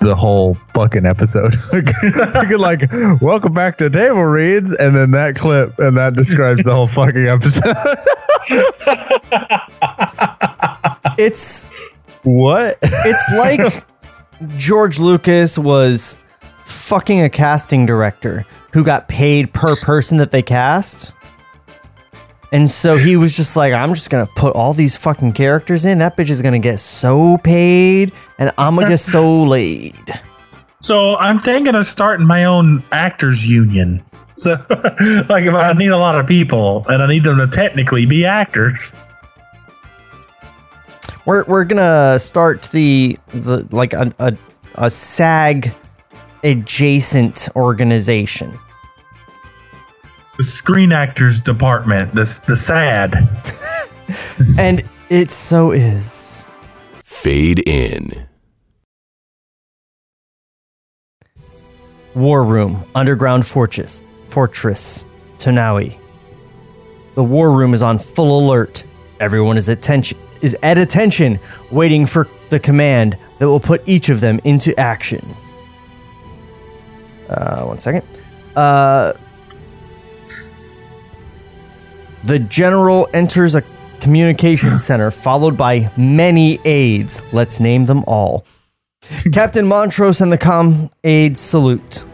Speaker 5: the whole fucking episode. you could like, welcome back to Table Reads, and then that clip, and that describes the whole fucking episode.
Speaker 2: It's
Speaker 5: what?
Speaker 2: It's like George Lucas was fucking a casting director who got paid per person that they cast. And so he was just like, I'm just gonna put all these fucking characters in. That bitch is gonna get so paid, and I'm gonna get so laid.
Speaker 4: So I'm thinking of starting my own actors union. So, like, if I need a lot of people and I need them to technically be actors,
Speaker 2: We're we're gonna start the the like a a, a SAG adjacent organization.
Speaker 4: The Screen Actors Department, the the SAD.
Speaker 2: and it so is.
Speaker 1: Fade in.
Speaker 2: War Room, Underground Fortress, Fortress, Tanawi. The War Room is on full alert. Everyone is attention is at attention, waiting for the command that will put each of them into action. Uh, one second. Uh, the general enters a communications center, followed by many aides. Let's name them all. Captain Montross and the com aides salute.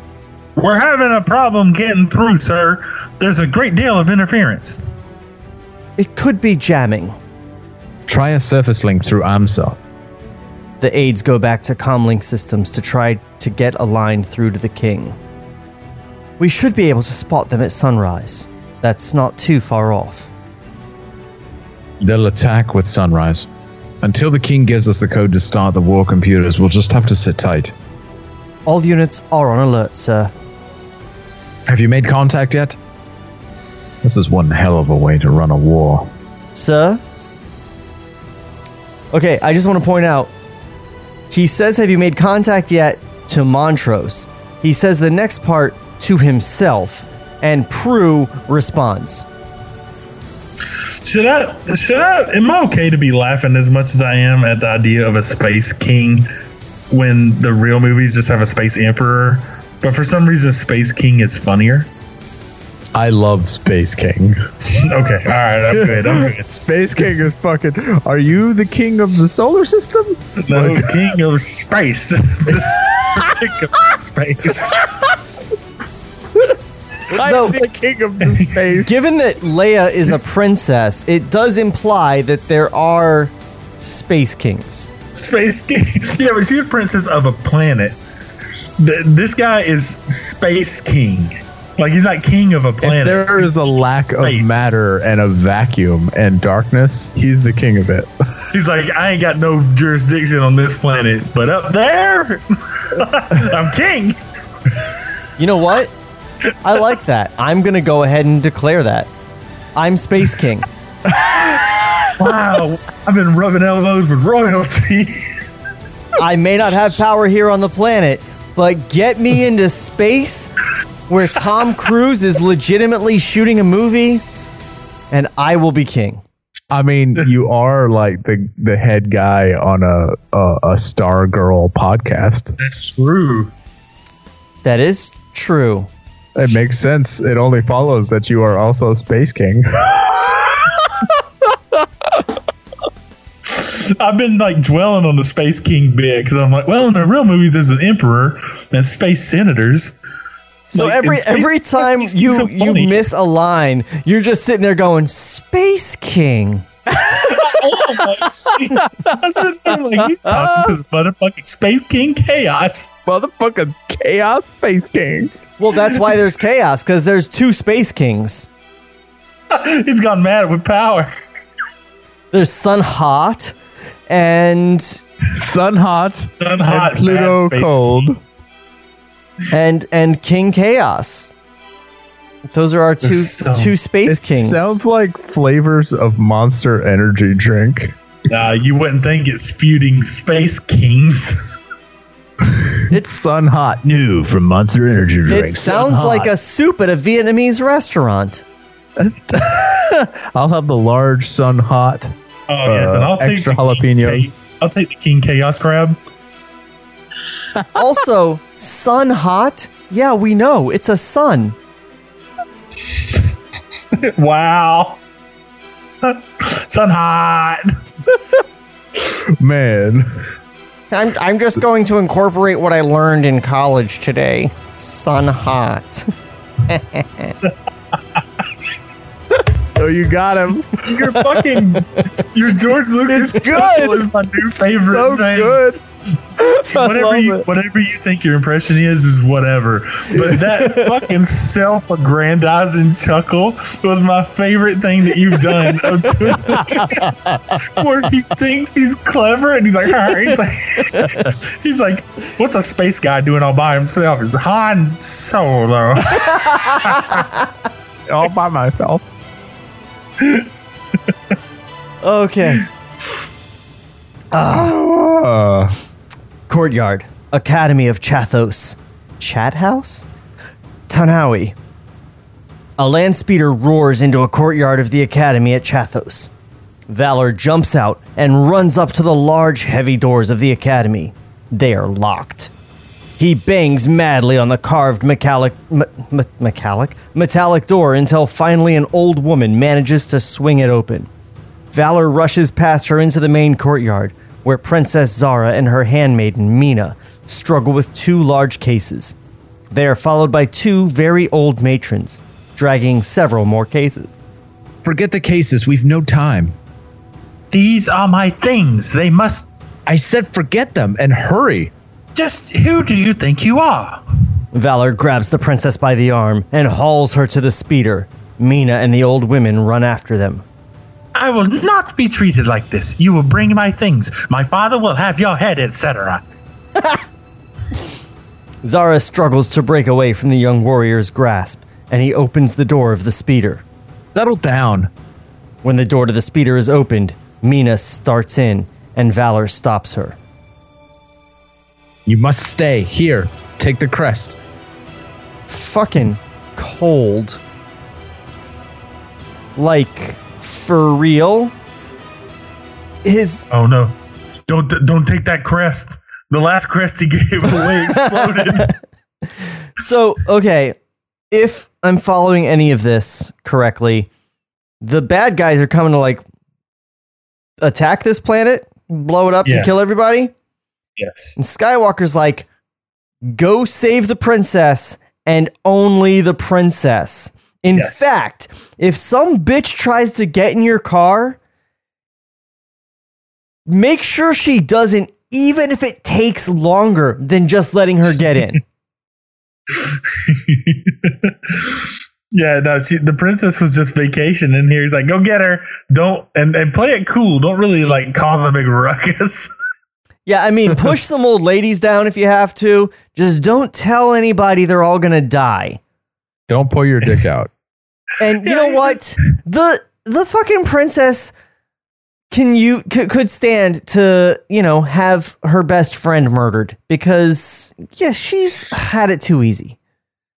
Speaker 4: We're having a problem getting through, sir. There's a great deal of interference.
Speaker 2: It could be jamming.
Speaker 3: Try a surface link through AMSA.
Speaker 2: The aides go back to comlink systems to try to get a line through to the king. We should be able to spot them at sunrise. That's not too far off.
Speaker 3: They'll attack with sunrise. Until the king gives us the code to start the war computers, we'll just have to sit tight.
Speaker 2: All units are on alert, sir.
Speaker 3: Have you made contact yet? This is one hell of a way to run a war.
Speaker 2: Sir? Okay, I just want to point out he says, Have you made contact yet? to Montross. He says the next part to himself, and Prue responds.
Speaker 4: Should I? Should I? Am I okay to be laughing as much as I am at the idea of a space king when the real movies just have a space emperor? But for some reason, Space King is funnier.
Speaker 5: I love Space King.
Speaker 4: okay, all right, I'm good. I'm good.
Speaker 5: Space King is fucking. Are you the king of the solar system?
Speaker 4: No, the king of space. this particular space.
Speaker 2: Though,
Speaker 5: the king of the space.
Speaker 2: Given that Leia is a princess, it does imply that there are space kings.
Speaker 4: Space King. Yeah, but she's princess of a planet. Th- This guy is Space King. Like he's not king of a
Speaker 5: If
Speaker 4: planet.
Speaker 5: there is a lack
Speaker 4: Space.
Speaker 5: of matter and a vacuum and darkness, he's the king of it.
Speaker 4: He's like, I ain't got no jurisdiction on this planet, but up there, I'm king.
Speaker 2: You know what? I like that. I'm going to go ahead and declare that. I'm Space King.
Speaker 4: Wow, I've been rubbing elbows with royalty.
Speaker 2: I may not have power here on the planet, but get me into space where Tom Cruise is legitimately shooting a movie and I will be king.
Speaker 5: I mean, you are like the the head guy on a a, a Star Girl podcast.
Speaker 4: That's true.
Speaker 2: That is true.
Speaker 5: It makes sense. It only follows that you are also a Space King.
Speaker 4: I've been like dwelling on the Space King bit because I'm like, well, in the real movies, there's an emperor and space senators.
Speaker 2: So
Speaker 4: Like,
Speaker 2: every
Speaker 4: Space
Speaker 2: every time you
Speaker 4: so
Speaker 2: you miss a line, you're just sitting there going Space King.
Speaker 4: oh my shit. I said, I'm like, he's talking to this motherfucking Space King chaos.
Speaker 5: Motherfucking chaos Space King.
Speaker 2: Well, that's why there's chaos because there's two Space Kings.
Speaker 4: he's gone mad with power.
Speaker 2: There's Sun Hot and
Speaker 5: Sun Hot,
Speaker 4: Sun Hot,
Speaker 5: and Pluto
Speaker 4: bad Space
Speaker 5: Cold.
Speaker 2: and and King Chaos. Those are our two
Speaker 5: So-
Speaker 2: two Space
Speaker 5: It
Speaker 2: Kings.
Speaker 5: sounds like flavors of Monster Energy drink.
Speaker 4: Nah, you wouldn't think it's feuding Space Kings.
Speaker 5: It's Sun Hot, new from Monster Energy drink.
Speaker 2: it sounds like a soup at a Vietnamese restaurant.
Speaker 5: I'll have the large Sun Hot.
Speaker 4: Oh yes, and
Speaker 5: uh,
Speaker 4: I'll take
Speaker 5: extra
Speaker 4: the
Speaker 5: jalapenos.
Speaker 4: Cha- I'll take the King Chaos Crab.
Speaker 2: also, Sun Hot. Yeah, we know it's a sun.
Speaker 4: wow. Sun hot.
Speaker 5: Man.
Speaker 2: I'm I'm just going to incorporate what I learned in college today. Sun Hot.
Speaker 5: Oh, you got him.
Speaker 4: You're fucking your George Lucas
Speaker 5: It's
Speaker 4: chuckle
Speaker 5: good.
Speaker 4: is my new favorite
Speaker 5: So
Speaker 4: thing.
Speaker 5: good. I
Speaker 4: Whatever you
Speaker 5: it.
Speaker 4: whatever you think your impression is is whatever. But that fucking self-aggrandizing chuckle was my favorite thing that you've done. Where he thinks he's clever and he's like, "Huh," he's like, he's like, what's a space guy doing all by himself? He's Han Solo.
Speaker 5: All by myself.
Speaker 2: Okay.
Speaker 5: Uh,
Speaker 2: Courtyard, Academy of Chathos. Chat House? Tanawi. A land speeder roars into a courtyard of the Academy at Chathos. Valor jumps out and runs up to the large, heavy doors of the Academy. They are locked. He bangs madly on the carved metallic, me- me- metallic, metallic door until finally an old woman manages to swing it open. Valor rushes past her into the main courtyard, where Princess Zara and her handmaiden Mina struggle with two large cases. They are followed by two very old matrons, dragging several more cases.
Speaker 3: Forget the cases. We've no time.
Speaker 4: These are my things. They must.
Speaker 3: I said forget them and hurry.
Speaker 4: Just who do you think you are?
Speaker 2: Valor grabs the princess by the arm and hauls her to the speeder. Mina and the old women run after them.
Speaker 4: I will not be treated like this. You will bring my things. My father will have your head, etc.
Speaker 2: Zara struggles to break away from the young warrior's grasp, and he opens the door of the speeder.
Speaker 3: Settle down.
Speaker 2: When the door to the speeder is opened, Mina starts in, and Valor stops her.
Speaker 3: You must stay here. Take the crest.
Speaker 2: Fucking cold. Like, for real? His
Speaker 4: Oh no! Don't don't take that crest. The last crest he gave away exploded.
Speaker 2: So, okay, if I'm following any of this correctly, the bad guys are coming to like attack this planet, blow it up, and kill everybody.
Speaker 4: yes.
Speaker 2: And Skywalker's like, go save the princess and only the princess. In
Speaker 4: Yes.
Speaker 2: fact, if some bitch tries to get in your car, make sure she doesn't, even if it takes longer than just letting her get in.
Speaker 4: yeah, no, she, the princess was just vacationing here. He's like, go get her. Don't and, and play it cool. Don't really like cause a big ruckus.
Speaker 2: Yeah, I mean, push some old ladies down if you have to. Just don't tell anybody they're all gonna die.
Speaker 5: don't pull your dick out.
Speaker 2: And you know what? The the fucking princess can you c- could stand to you know have her best friend murdered because yeah she's had it too easy.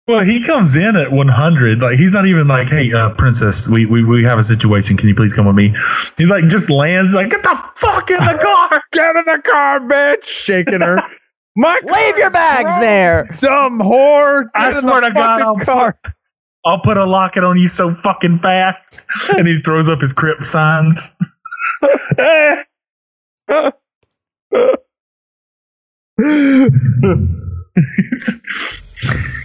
Speaker 4: Well, he comes in at 100. Like he's not even like, "Hey, uh, princess, we, we we have a situation. Can you please come with me?" He's like just lands like, "Get the fuck in the car!
Speaker 5: Get in the car, bitch!" Shaking her. My
Speaker 2: Leave your bags there.
Speaker 5: Dumb whore.
Speaker 4: I
Speaker 5: Get in
Speaker 4: swear
Speaker 5: the
Speaker 4: to God, I'll
Speaker 5: car.
Speaker 4: put, I'll put a locket on you so fucking fast." and he throws up his crip signs.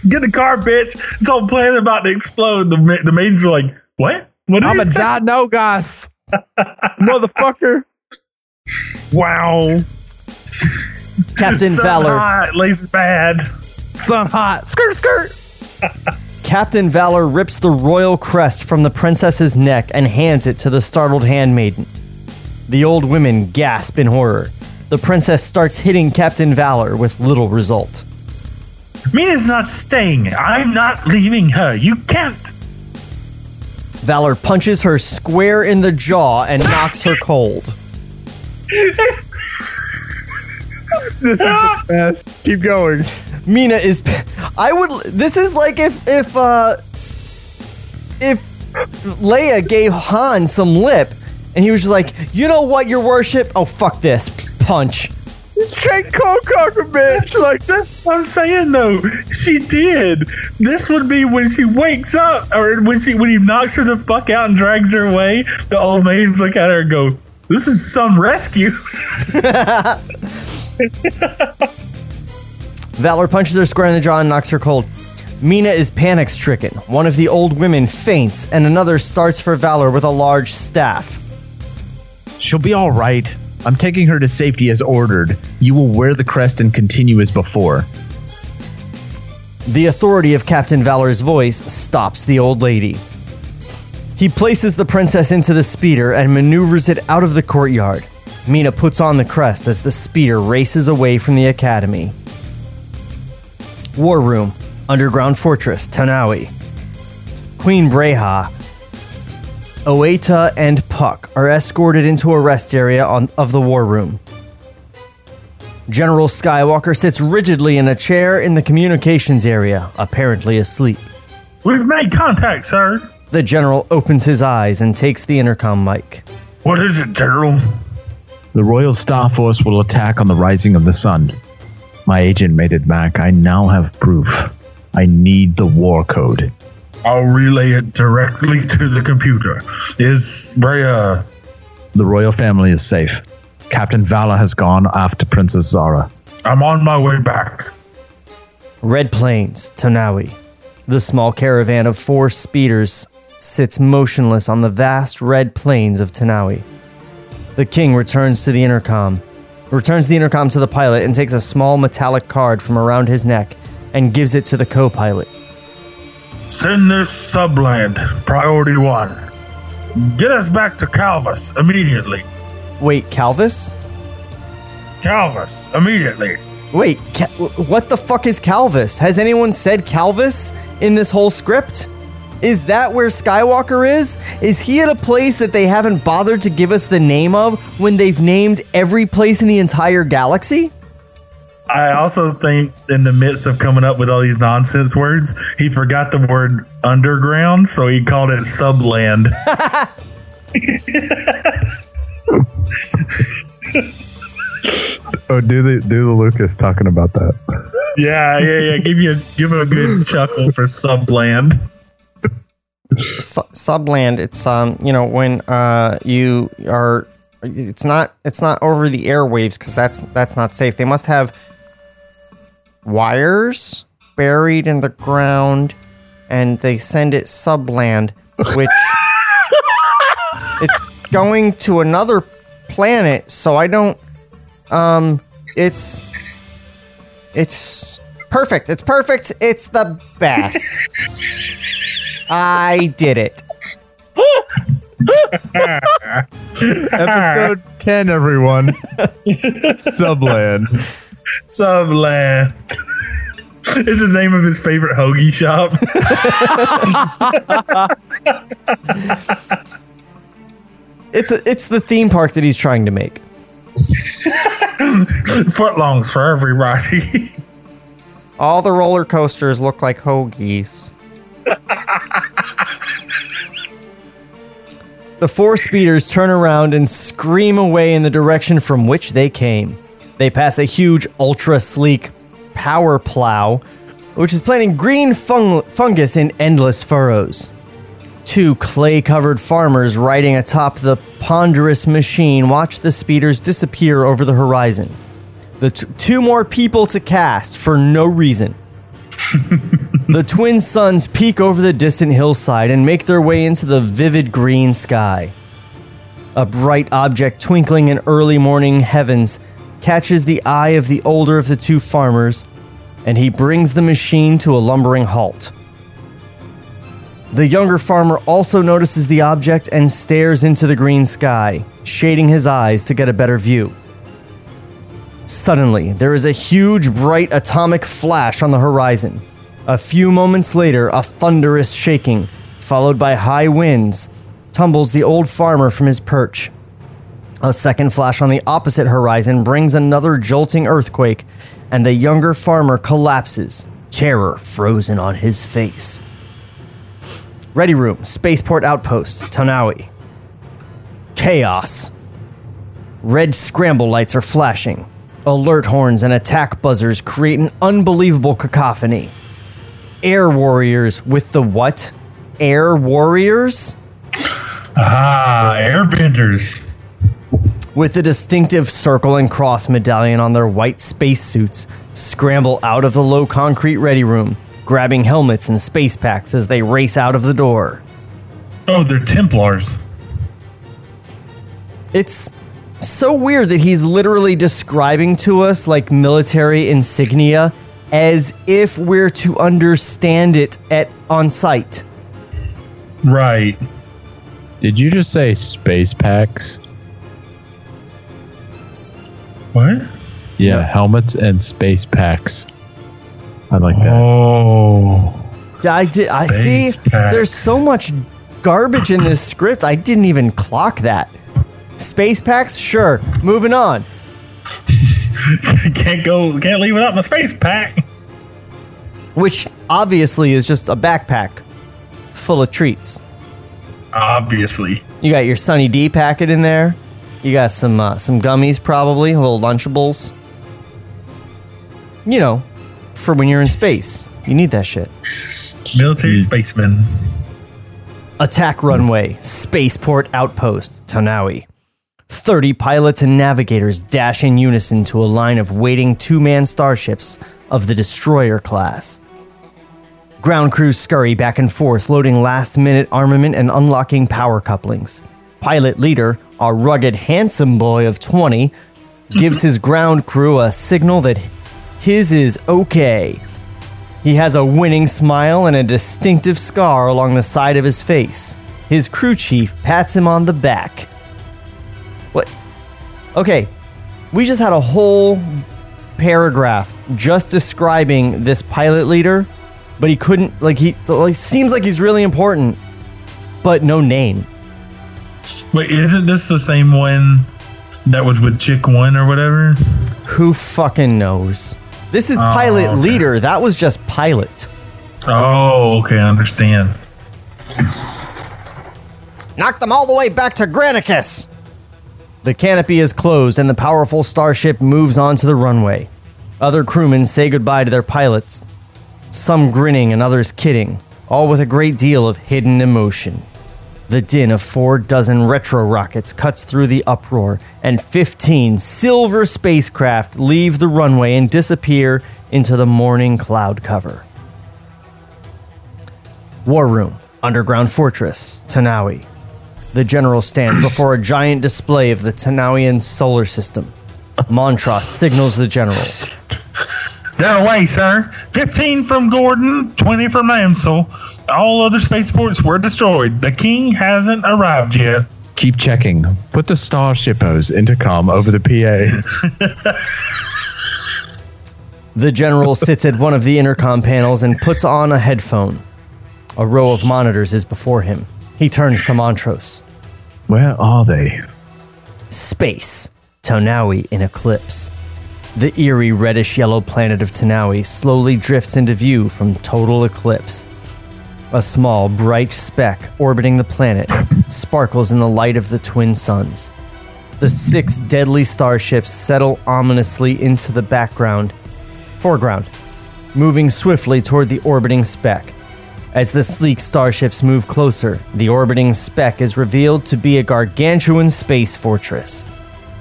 Speaker 4: Get the car, bitch! It's all plane about to explode. The ma- the maidens are like, "What? What?"
Speaker 5: I'm a
Speaker 4: he say?"
Speaker 5: die no gas. Motherfucker.
Speaker 4: Wow.
Speaker 2: Captain
Speaker 4: Sun
Speaker 2: Valor.
Speaker 4: hot, laser bad.
Speaker 5: Sun hot. Skirt, skirt.
Speaker 2: Captain Valor rips the royal crest from the princess's neck and hands it to the startled handmaiden. The old women gasp in horror. The princess starts hitting Captain Valor with little result.
Speaker 4: Mina's not staying. I'm not leaving her. You can't.
Speaker 2: Valor punches her square in the jaw and knocks her cold.
Speaker 5: This is the best. Keep going.
Speaker 2: Mina is. I would. This is like if if uh if Leia gave Han some lip, and he was just like, you know what, your worship? Oh fuck this! Punch.
Speaker 5: Straight cold cocker, bitch. Like
Speaker 4: That's what I'm saying though. She did. This would be when she wakes up, or when she when he knocks her the fuck out and drags her away. The old maids look at her and go, "This is some rescue."
Speaker 2: Valor punches her square in the jaw and knocks her cold. Mina is panic stricken. One of the old women faints, and another starts for Valor with a large staff.
Speaker 3: She'll be all right. I'm taking her to safety as ordered. You will wear the crest and continue as before.
Speaker 2: The authority of Captain Valor's voice stops the old lady. He places the princess into the speeder and maneuvers it out of the courtyard. Mina puts on the crest as the speeder races away from the academy. War Room, Underground Fortress, Tanawi. Queen Breha, Oeta, and Puck are escorted into a rest area on, of the War Room. General Skywalker sits rigidly in a chair in the communications area, apparently asleep.
Speaker 4: We've made contact, sir.
Speaker 2: The general opens his eyes and takes the intercom mic.
Speaker 4: What is it, General?
Speaker 3: The Royal Star Force will attack on the rising of the sun. My agent made it back. I now have proof. I need the war code.
Speaker 4: I'll relay it directly to the computer. Is Breha?
Speaker 3: The royal family is safe. Captain Valor has gone after Princess Zara.
Speaker 4: I'm on my way back.
Speaker 2: Red Plains, Tanawi. The small caravan of four speeders sits motionless on the vast red plains of Tanawi. The king returns to the intercom, returns the intercom to the pilot, and takes a small metallic card from around his neck and gives it to the co pilot.
Speaker 4: Send this subland, priority one. Get us back to Calvus immediately.
Speaker 2: Wait, Calvis?
Speaker 4: Calvus, immediately.
Speaker 2: Wait, Ca- what the fuck is Calvis? Has anyone said Calvis in this whole script? Is that where Skywalker is? Is he at a place that they haven't bothered to give us the name of when they've named every place in the entire galaxy?
Speaker 4: I also think, in the midst of coming up with all these nonsense words, he forgot the word underground, so he called it subland.
Speaker 5: Oh, do the do the Lucas talking about that?
Speaker 4: yeah, yeah, yeah. Give you a, give him a good chuckle for subland.
Speaker 2: Su- subland, it's um, you know, when uh you are, it's not, it's not over the airwaves because that's that's not safe. They must have wires buried in the ground, and they send it subland, which it's going to another planet. So I don't, um, it's, it's perfect. It's perfect. It's the best. I did it.
Speaker 5: Episode ten, everyone. Subland.
Speaker 4: Subland. It's the name of his favorite hoagie shop.
Speaker 2: It's a, it's the theme park that he's trying to make.
Speaker 4: Footlongs for everybody.
Speaker 2: All the roller coasters look like hoagies. The four speeders turn around and scream away in the direction from which they came. They pass a huge, ultra sleek power plow, which is planting green fung- fungus in endless furrows. Two clay covered farmers riding atop the ponderous machine watch the speeders disappear over the horizon. The t- two more people to cast for no reason. the twin suns peek over the distant hillside and make their way into the vivid green sky. A bright object twinkling in early morning heavens catches the eye of the older of the two farmers, and he brings the machine to a lumbering halt. The younger farmer also notices the object and stares into the green sky, shading his eyes to get a better view. Suddenly, there is a huge, bright atomic flash on the horizon. A few moments later, a thunderous shaking, followed by high winds, tumbles the old farmer from his perch. A second flash on the opposite horizon brings another jolting earthquake, and the younger farmer collapses, terror frozen on his face. Ready room, spaceport outpost, Tanawi. Chaos. Red scramble lights are flashing. Alert horns and attack buzzers create an unbelievable cacophony. Air warriors with the what? Air warriors?
Speaker 4: Ah, airbenders.
Speaker 2: With a distinctive circle and cross medallion on their white spacesuits, scramble out of the low concrete ready room, grabbing helmets and space packs as they race out of the door.
Speaker 4: Oh, they're Templars.
Speaker 2: It's so weird that he's literally describing to us like military insignia as if we're to understand it at on site.
Speaker 4: Right.
Speaker 5: Did you just say space packs?
Speaker 4: What?
Speaker 5: Yeah, helmets and space packs. I like that.
Speaker 4: Oh.
Speaker 2: I did. I see.
Speaker 4: Packs.
Speaker 2: There's so much garbage in this script. I didn't even clock that. Space packs, sure. Moving on.
Speaker 4: can't go. Can't leave without my space pack.
Speaker 2: Which obviously is just a backpack full of treats.
Speaker 4: Obviously.
Speaker 2: You got your Sunny D packet in there. You got some uh, some gummies, probably a little Lunchables. You know, for when you're in space, you need that shit.
Speaker 4: Military spaceman.
Speaker 2: Attack runway, spaceport outpost, Tanawi. 30 pilots and navigators dash in unison to a line of waiting two man starships of the destroyer class. Ground crews scurry back and forth, loading last minute armament and unlocking power couplings. Pilot leader, a rugged, handsome boy of 20, gives his ground crew a signal that his is okay. He has a winning smile and a distinctive scar along the side of his face. His crew chief pats him on the back. What? Okay, we just had a whole paragraph just describing this pilot leader, but he couldn't, like, he like, seems like he's really important, but no name.
Speaker 4: Wait, isn't this the same one that was with Chick One or whatever?
Speaker 2: Who fucking knows? This is
Speaker 4: Oh,
Speaker 2: pilot
Speaker 4: okay.
Speaker 2: leader. That was just pilot.
Speaker 4: Oh, okay, I understand.
Speaker 2: Knock them all the way back to Granicus! The canopy is closed and the powerful starship moves onto the runway. Other crewmen say goodbye to their pilots, some grinning and others kidding, all with a great deal of hidden emotion. The din of four dozen retro rockets cuts through the uproar, and 15 silver spacecraft leave the runway and disappear into the morning cloud cover. War Room, Underground Fortress, Tanawi. The general stands before a giant display of the Tanawian solar system. Montross signals the general.
Speaker 4: They're away, sir. 15 from Gordon, 20 from Amsel. All other spaceports were destroyed. The king hasn't arrived yet.
Speaker 5: Keep checking. Put the Starshippo's intercom over the PA.
Speaker 2: The general sits at one of the intercom panels and puts on a headphone. A row of monitors is before him. He turns to Montross.
Speaker 5: Where are they?
Speaker 2: Space. Tanawi in eclipse. The eerie reddish yellow planet of Tanawi slowly drifts into view from total eclipse. A small, bright speck orbiting the planet sparkles in the light of the twin suns. The six deadly starships settle ominously into the background, foreground, moving swiftly toward the orbiting speck. As the sleek starships move closer, the orbiting speck is revealed to be a gargantuan space fortress.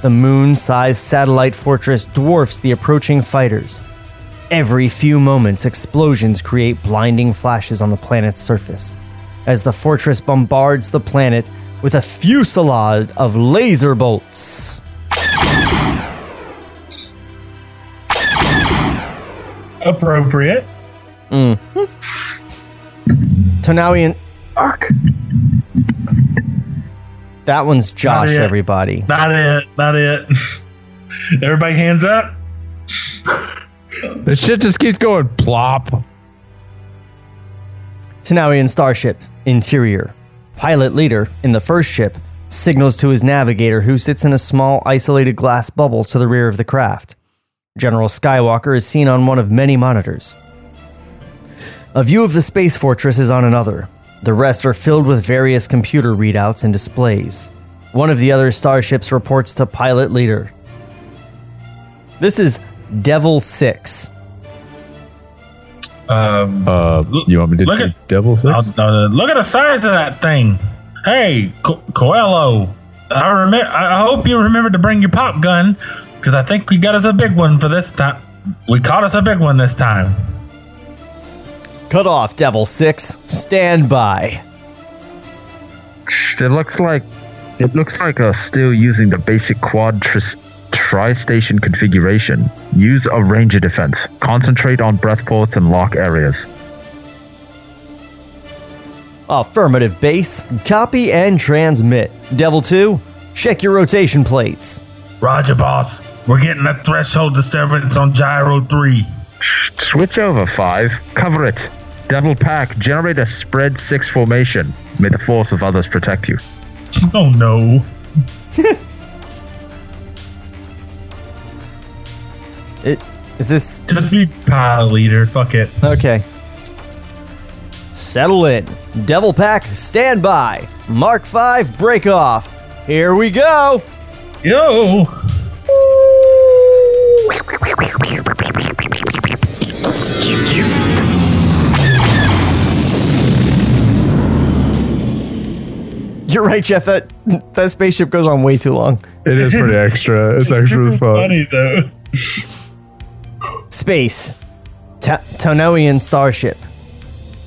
Speaker 2: The moon sized satellite fortress dwarfs the approaching fighters. Every few moments, explosions create blinding flashes on the planet's surface. As the fortress bombards the planet with a fusillade of laser bolts.
Speaker 4: Appropriate.
Speaker 2: Mm. Tanawi and. That one's Josh,
Speaker 4: Not
Speaker 2: everybody.
Speaker 4: Not it. Not it. Everybody hands up.
Speaker 5: This shit just keeps going plop.
Speaker 2: Tanawian Starship, interior. Pilot leader in the first ship signals to his navigator, who sits in a small, isolated glass bubble to the rear of the craft. General Skywalker is seen on one of many monitors. A view of the space fortress is on another. The rest are filled with various computer readouts and displays. One of the other starships reports to pilot leader. This is Devil 6.
Speaker 4: Um,
Speaker 5: uh, you want me to
Speaker 4: look
Speaker 5: do
Speaker 4: at-
Speaker 5: Devil Six?
Speaker 4: Uh, look at the size of that thing. Hey, Co- Coelho. I remember. I hope you remember to bring your pop gun because I think we got us a big one for this time. We caught us a big one this time.
Speaker 2: Cut off, Devil 6. Stand by.
Speaker 3: It looks like it looks like uh, still using the basic quad tris- tri-station configuration. Use a ranger defense. Concentrate on breath ports and lock areas.
Speaker 2: Affirmative base. Copy and transmit. Devil 2, check your rotation plates.
Speaker 4: Roger, boss. We're getting a threshold disturbance on Gyro 3.
Speaker 3: Switch over five. Cover it. Devil pack. Generate a spread six formation. May the force of others protect you.
Speaker 4: Oh no.
Speaker 2: It is this
Speaker 4: Just be pilot leader. Fuck it.
Speaker 2: Okay. Settle in. Devil Pack, stand by. Mark 5, break off. Here we go.
Speaker 4: Yo.
Speaker 2: You're right, Jeff. That that spaceship goes on way too long.
Speaker 5: It is pretty extra. It's extra as fuck.
Speaker 4: Funny though.
Speaker 2: Space. Ta- Tonoian starship.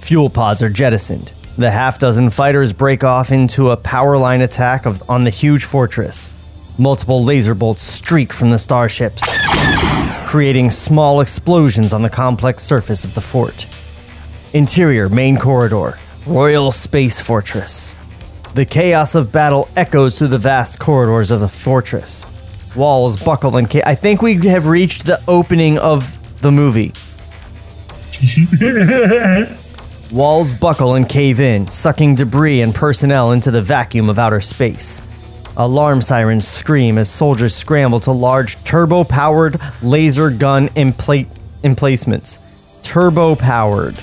Speaker 2: Fuel pods are jettisoned. The half dozen fighters break off into a power line attack of, on the huge fortress. Multiple laser bolts streak from the starships, creating small explosions on the complex surface of the fort. Interior main corridor, Royal Space Fortress. The chaos of battle echoes through the vast corridors of the fortress. Walls buckle and ca- I think we have reached the opening of the movie. Walls buckle and cave in, sucking debris and personnel into the vacuum of outer space. Alarm sirens scream as soldiers scramble to large turbo powered laser gun empla- emplacements. Turbo powered.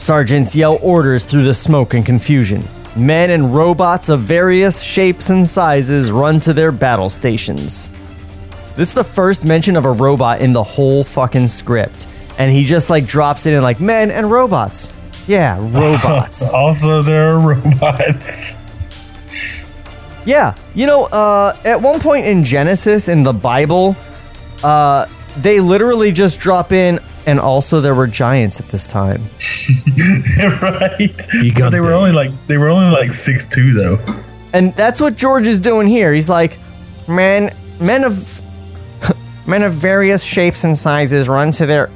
Speaker 2: Sergeants yell orders through the smoke and confusion. Men and robots of various shapes and sizes run to their battle stations. This is the first mention of a robot in the whole fucking script. And he just like drops it in like men and robots. Yeah, robots.
Speaker 4: also, there are robots.
Speaker 2: Yeah, you know, uh, at one point in Genesis in the Bible, uh, they literally just drop in, and also there were giants at this time.
Speaker 4: right. but they were only like they were only like six two though.
Speaker 2: And that's what George is doing here. He's like, men, men of, men of various shapes and sizes run to their,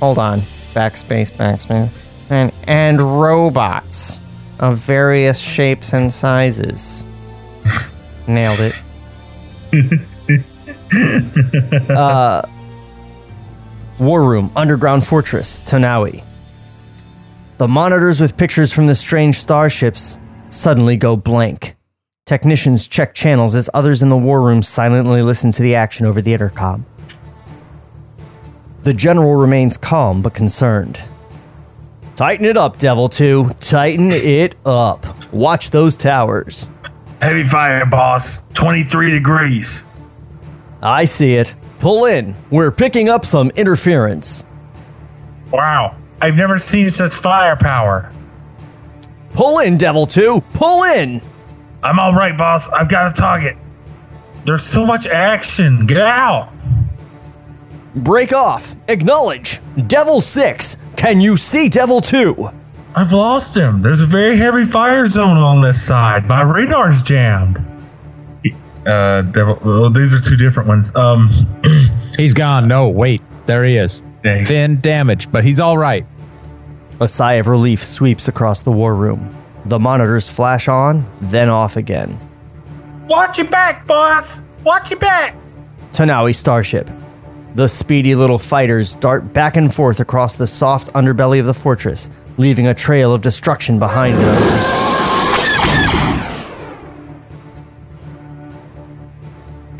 Speaker 2: hold on, backspace, backspace, and and robots of various shapes and sizes. Nailed it. uh, War Room, Underground Fortress, Tanawi. The monitors with pictures from the strange starships suddenly go blank. Technicians check channels as others in the war room silently listen to the action over the intercom. The general remains calm but concerned. Tighten it up, Devil 2. Tighten it up. Watch those towers.
Speaker 4: Heavy fire, boss. 23 degrees.
Speaker 2: I see it. Pull in. We're picking up some interference.
Speaker 4: Wow. I've never seen such firepower.
Speaker 2: Pull in, Devil 2. Pull in.
Speaker 4: I'm all right, boss. I've got a target. There's so much action. Get out.
Speaker 2: Break off. Acknowledge. Devil 6. Can you see Devil 2?
Speaker 4: I've lost him. There's a very heavy fire zone on this side. My radar's jammed. Uh, devil. Well, these are two different ones. Um,
Speaker 5: he's gone. No, wait. There he is. Thin damage, but he's all right.
Speaker 2: A sigh of relief sweeps across the war room. The monitors flash on, then off again.
Speaker 4: Watch your back, boss. Watch your back.
Speaker 2: Tanawi Starship. The speedy little fighters dart back and forth across the soft underbelly of the fortress, leaving a trail of destruction behind them.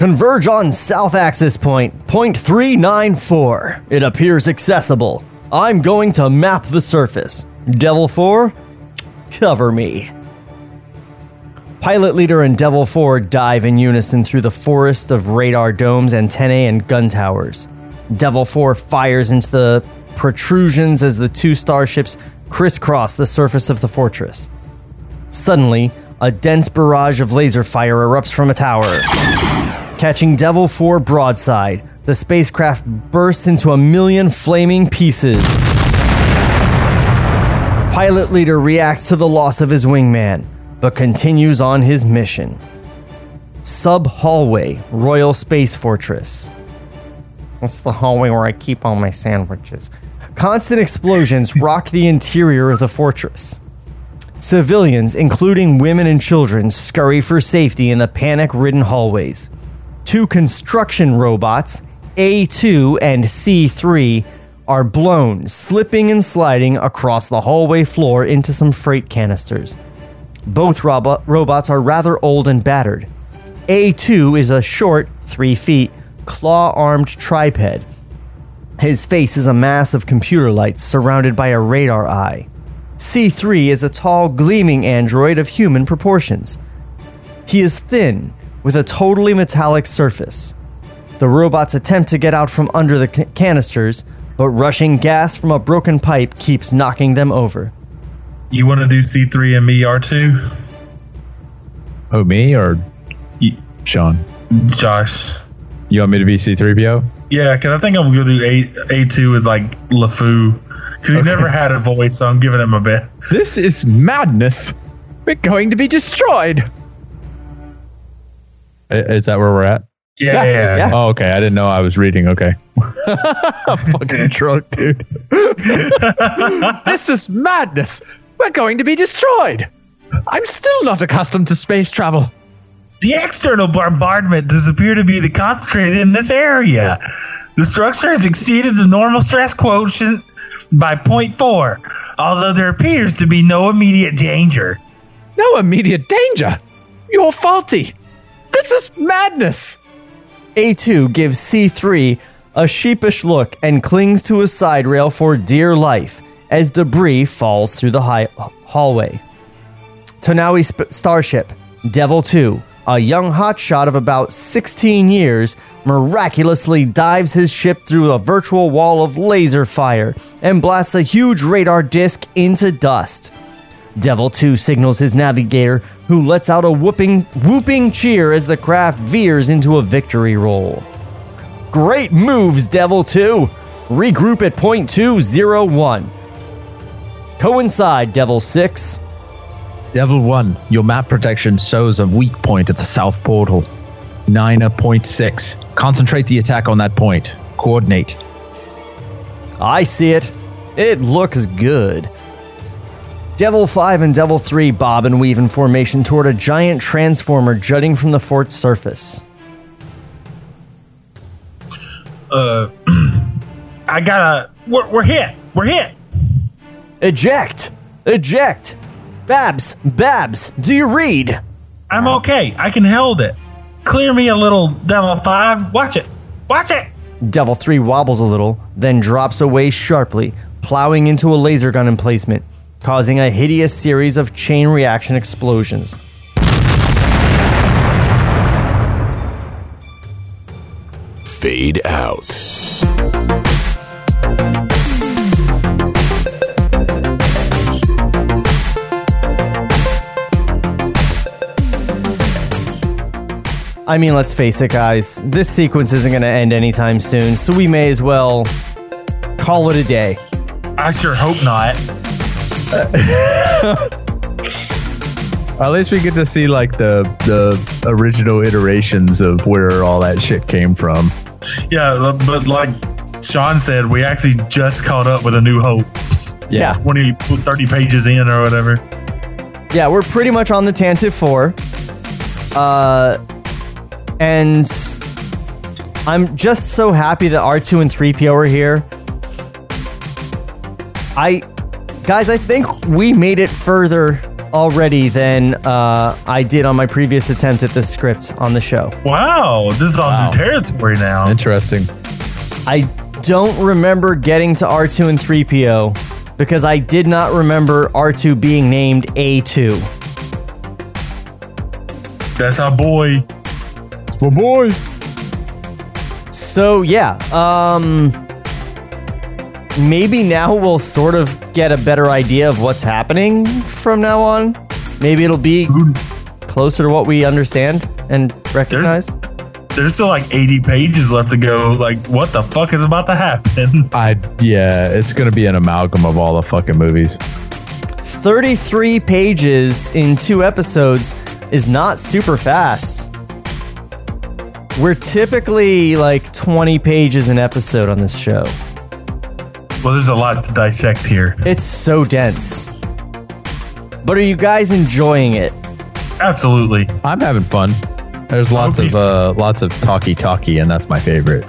Speaker 2: Converge on South Axis Point, point 394. It appears accessible. I'm going to map the surface. Devil 4, cover me. Pilot Leader and Devil 4 dive in unison through the forest of radar domes, antennae, and gun towers. Devil 4 fires into the protrusions as the two starships crisscross the surface of the fortress. Suddenly, a dense barrage of laser fire erupts from a tower. Catching Devil 4 broadside, the spacecraft bursts into a million flaming pieces. Pilot Leader reacts to the loss of his wingman, but continues on his mission. Sub Hallway, Royal Space Fortress. That's the hallway where I keep all my sandwiches. Constant explosions rock the interior of the fortress. Civilians, including women and children, scurry for safety in the panic ridden hallways. Two construction robots, A2 and C3, are blown, slipping and sliding across the hallway floor into some freight canisters. Both robo- robots are rather old and battered. A2 is a short, three feet, claw armed triped. His face is a mass of computer lights surrounded by a radar eye. C3 is a tall, gleaming android of human proportions. He is thin, with a totally metallic surface. The robots attempt to get out from under the ca- canisters, but rushing gas from a broken pipe keeps knocking them over.
Speaker 4: You want to do C3 and me R2?
Speaker 5: Oh, me or Sean?
Speaker 4: Josh.
Speaker 5: You want me to be C3PO?
Speaker 4: Yeah, because I think I'm going to do A A2 is like LeFou. Because he never had a voice, so I'm giving him a bit.
Speaker 5: This is madness. We're going to be destroyed. I- Is that where we're at?
Speaker 4: Yeah, yeah, yeah.
Speaker 5: Oh, okay. I didn't know I was reading. Okay. I'm fucking drunk, dude. this is madness. We're going to be destroyed. I'm still not accustomed to space travel.
Speaker 4: The external bombardment does appear to be the concentrated in this area. The structure has exceeded the normal stress quotient by 0.4, although there appears to be no immediate danger.
Speaker 5: No immediate danger. You're faulty. This is madness.
Speaker 2: A2 gives C3 a sheepish look and clings to his side rail for dear life as debris falls through the hi- hallway. Tanawi sp- Starship, Devil 2, a young hotshot of about 16 years, miraculously dives his ship through a virtual wall of laser fire and blasts a huge radar disc into dust. Devil 2 signals his navigator, who lets out a whooping, whooping cheer as the craft veers into a victory roll. Great moves, Devil 2! Regroup at point 201. Coincide, Devil 6.
Speaker 5: Devil 1, your map protection shows a weak point at the south portal. Nina point six. Concentrate the attack on that point. Coordinate.
Speaker 2: I see it. It looks good. Devil 5 and Devil 3 bob and weave in formation toward a giant transformer jutting from the fort's surface.
Speaker 4: Uh, I gotta. We're, we're hit. We're hit.
Speaker 2: Eject! Eject! Babs! Babs! Do you read?
Speaker 4: I'm okay. I can hold it. Clear me a little Devil 5. Watch it. Watch it.
Speaker 2: Devil 3 wobbles a little, then drops away sharply, plowing into a laser gun emplacement, causing a hideous series of chain reaction explosions.
Speaker 1: Fade out.
Speaker 2: I mean, let's face it, guys, this sequence isn't going to end anytime soon, so we may as well call it a day.
Speaker 4: I sure hope not.
Speaker 3: At least we get to see like the the original iterations of where all that shit came from.
Speaker 4: Yeah, but like Sean said, we actually just caught up with A New Hope.
Speaker 2: Yeah.
Speaker 4: When he put 30 pages in or whatever.
Speaker 2: Yeah, we're pretty much on the Tantive 4. Uh, and I'm just so happy that R2 and 3PO are here. I, guys, I think we made it further already than uh, I did on my previous attempt at this script on the show.
Speaker 4: Wow, this is all new territory now.
Speaker 3: Interesting.
Speaker 2: I don't remember getting to R2 and 3PO because I did not remember R2 being named A2.
Speaker 4: That's our boy.
Speaker 3: My boy.
Speaker 2: So yeah, um maybe now we'll sort of get a better idea of what's happening from now on. Maybe it'll be closer to what we understand and recognize.
Speaker 4: There's still like 80 pages left to go. Like, what the fuck is about to happen?
Speaker 3: I yeah, it's gonna be an amalgam of all the fucking movies.
Speaker 2: 33 pages in two episodes is not super fast. We're typically like 20 pages an episode on this show.
Speaker 4: Well, there's a lot to dissect here.
Speaker 2: It's so dense. But are you guys enjoying it?
Speaker 4: Absolutely.
Speaker 3: I'm having fun. There's lots of uh, lots of talky talky, and that's my favorite.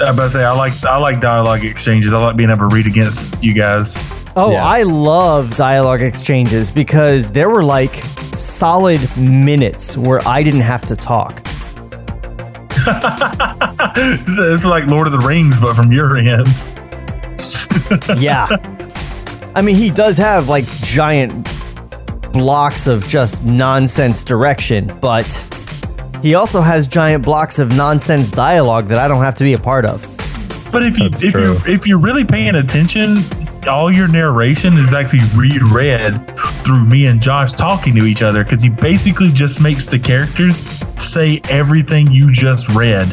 Speaker 4: I about to say I like I like dialogue exchanges. I like being able to read against you guys.
Speaker 2: Oh, I love dialogue exchanges because there were like solid minutes where I didn't have to talk.
Speaker 4: It's it's like Lord of the Rings, but from your end.
Speaker 2: yeah. I mean, he does have like giant blocks of just nonsense direction, but he also has giant blocks of nonsense dialogue that I don't have to be a part of.
Speaker 4: But if you if you if you're really paying attention, all your narration is actually reread through me and Josh talking to each other because he basically just makes the characters say everything you just read,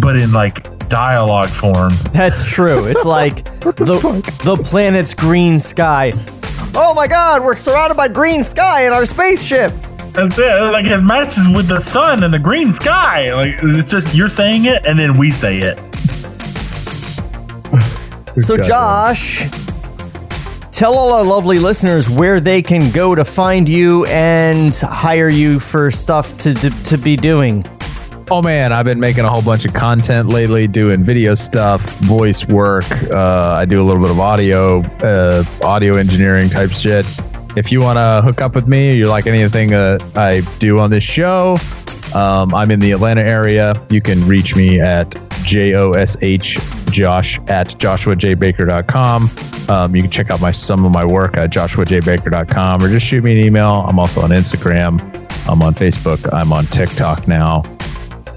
Speaker 4: but in like dialogue form.
Speaker 2: That's true. It's like the the planet's green sky. Oh my god, we're surrounded by green sky in our spaceship.
Speaker 4: That's it. Like it matches with the sun and the green sky. Like it's just you're saying it and then we say it.
Speaker 2: So, Josh, tell all our lovely listeners where they can go to find you and hire you for stuff to, to, to be doing.
Speaker 3: Oh man, I've been making a whole bunch of content lately, doing video stuff, voice work. Uh, I do a little bit of audio, uh, audio engineering type shit. If you want to hook up with me, you like anything uh, I do on this show, um, I'm in the Atlanta area. You can reach me at J-O-S-H Josh at joshuajbaker.com. Um, you can check out my some of my work at joshuajbaker.com or just shoot me an email. I'm also on Instagram. I'm on Facebook. I'm on TikTok now.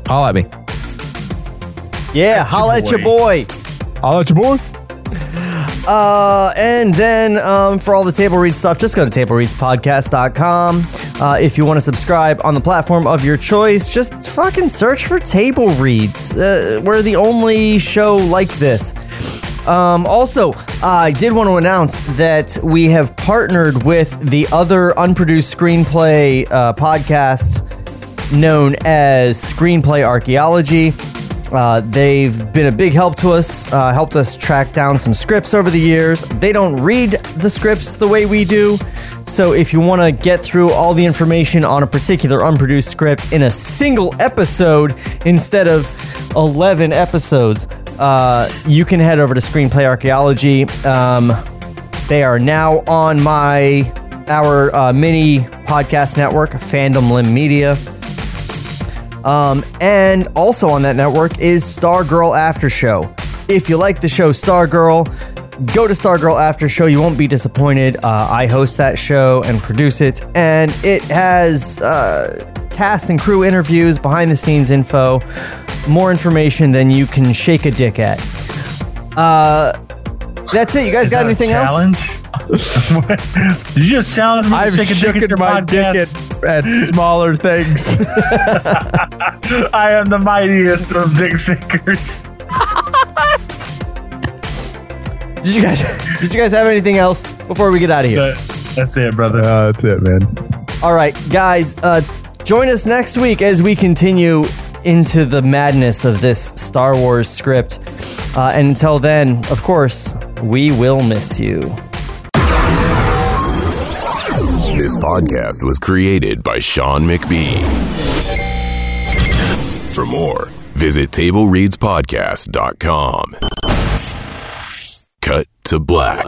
Speaker 3: Holla at me.
Speaker 2: Yeah, holla at your boy.
Speaker 3: Holla at your boy.
Speaker 2: Uh, and then um, for all the table read stuff, just go to tablereadspodcast.com. Uh, if you want to subscribe on the platform of your choice, just fucking search for Table Reads. Uh, we're the only show like this. Um, also, I did want to announce that we have partnered with the other unproduced screenplay uh, podcast known as Screenplay Archaeology. Uh, they've been a big help to us, uh, helped us track down some scripts over the years. They don't read the scripts the way we do. So if you want to get through all the information on a particular unproduced script in a single episode instead of 11 episodes, uh, you can head over to Screenplay Archaeology. Um, they are now on my our uh, mini podcast network, Fandom Limb Media. Um, and also on that network is Stargirl After Show. If you like the show Stargirl, go to Stargirl After Show. You won't be disappointed. Uh, I host that show and produce it, and it has uh, cast and crew interviews, behind the scenes info, more information than you can shake a dick at. Uh, that's it. You guys
Speaker 4: Is
Speaker 2: got
Speaker 4: that a
Speaker 2: anything
Speaker 4: challenge?
Speaker 2: else?
Speaker 4: Did you just challenge me
Speaker 5: I've
Speaker 4: shake a dick at your
Speaker 5: my
Speaker 4: podcast?
Speaker 5: dick at, at smaller things.
Speaker 4: I am the mightiest of dick shakers.
Speaker 2: Did you guys? Did you guys have anything else before we get out of here?
Speaker 4: That's it, brother.
Speaker 5: Uh, that's it, man.
Speaker 2: All right, guys, uh, join us next week as we continue into the madness of this Star Wars script. Uh, and until then, of course, we will miss you.
Speaker 1: Podcast was created by Sean McBee. For more, visit TableReadsPodcast.com. Cut to black.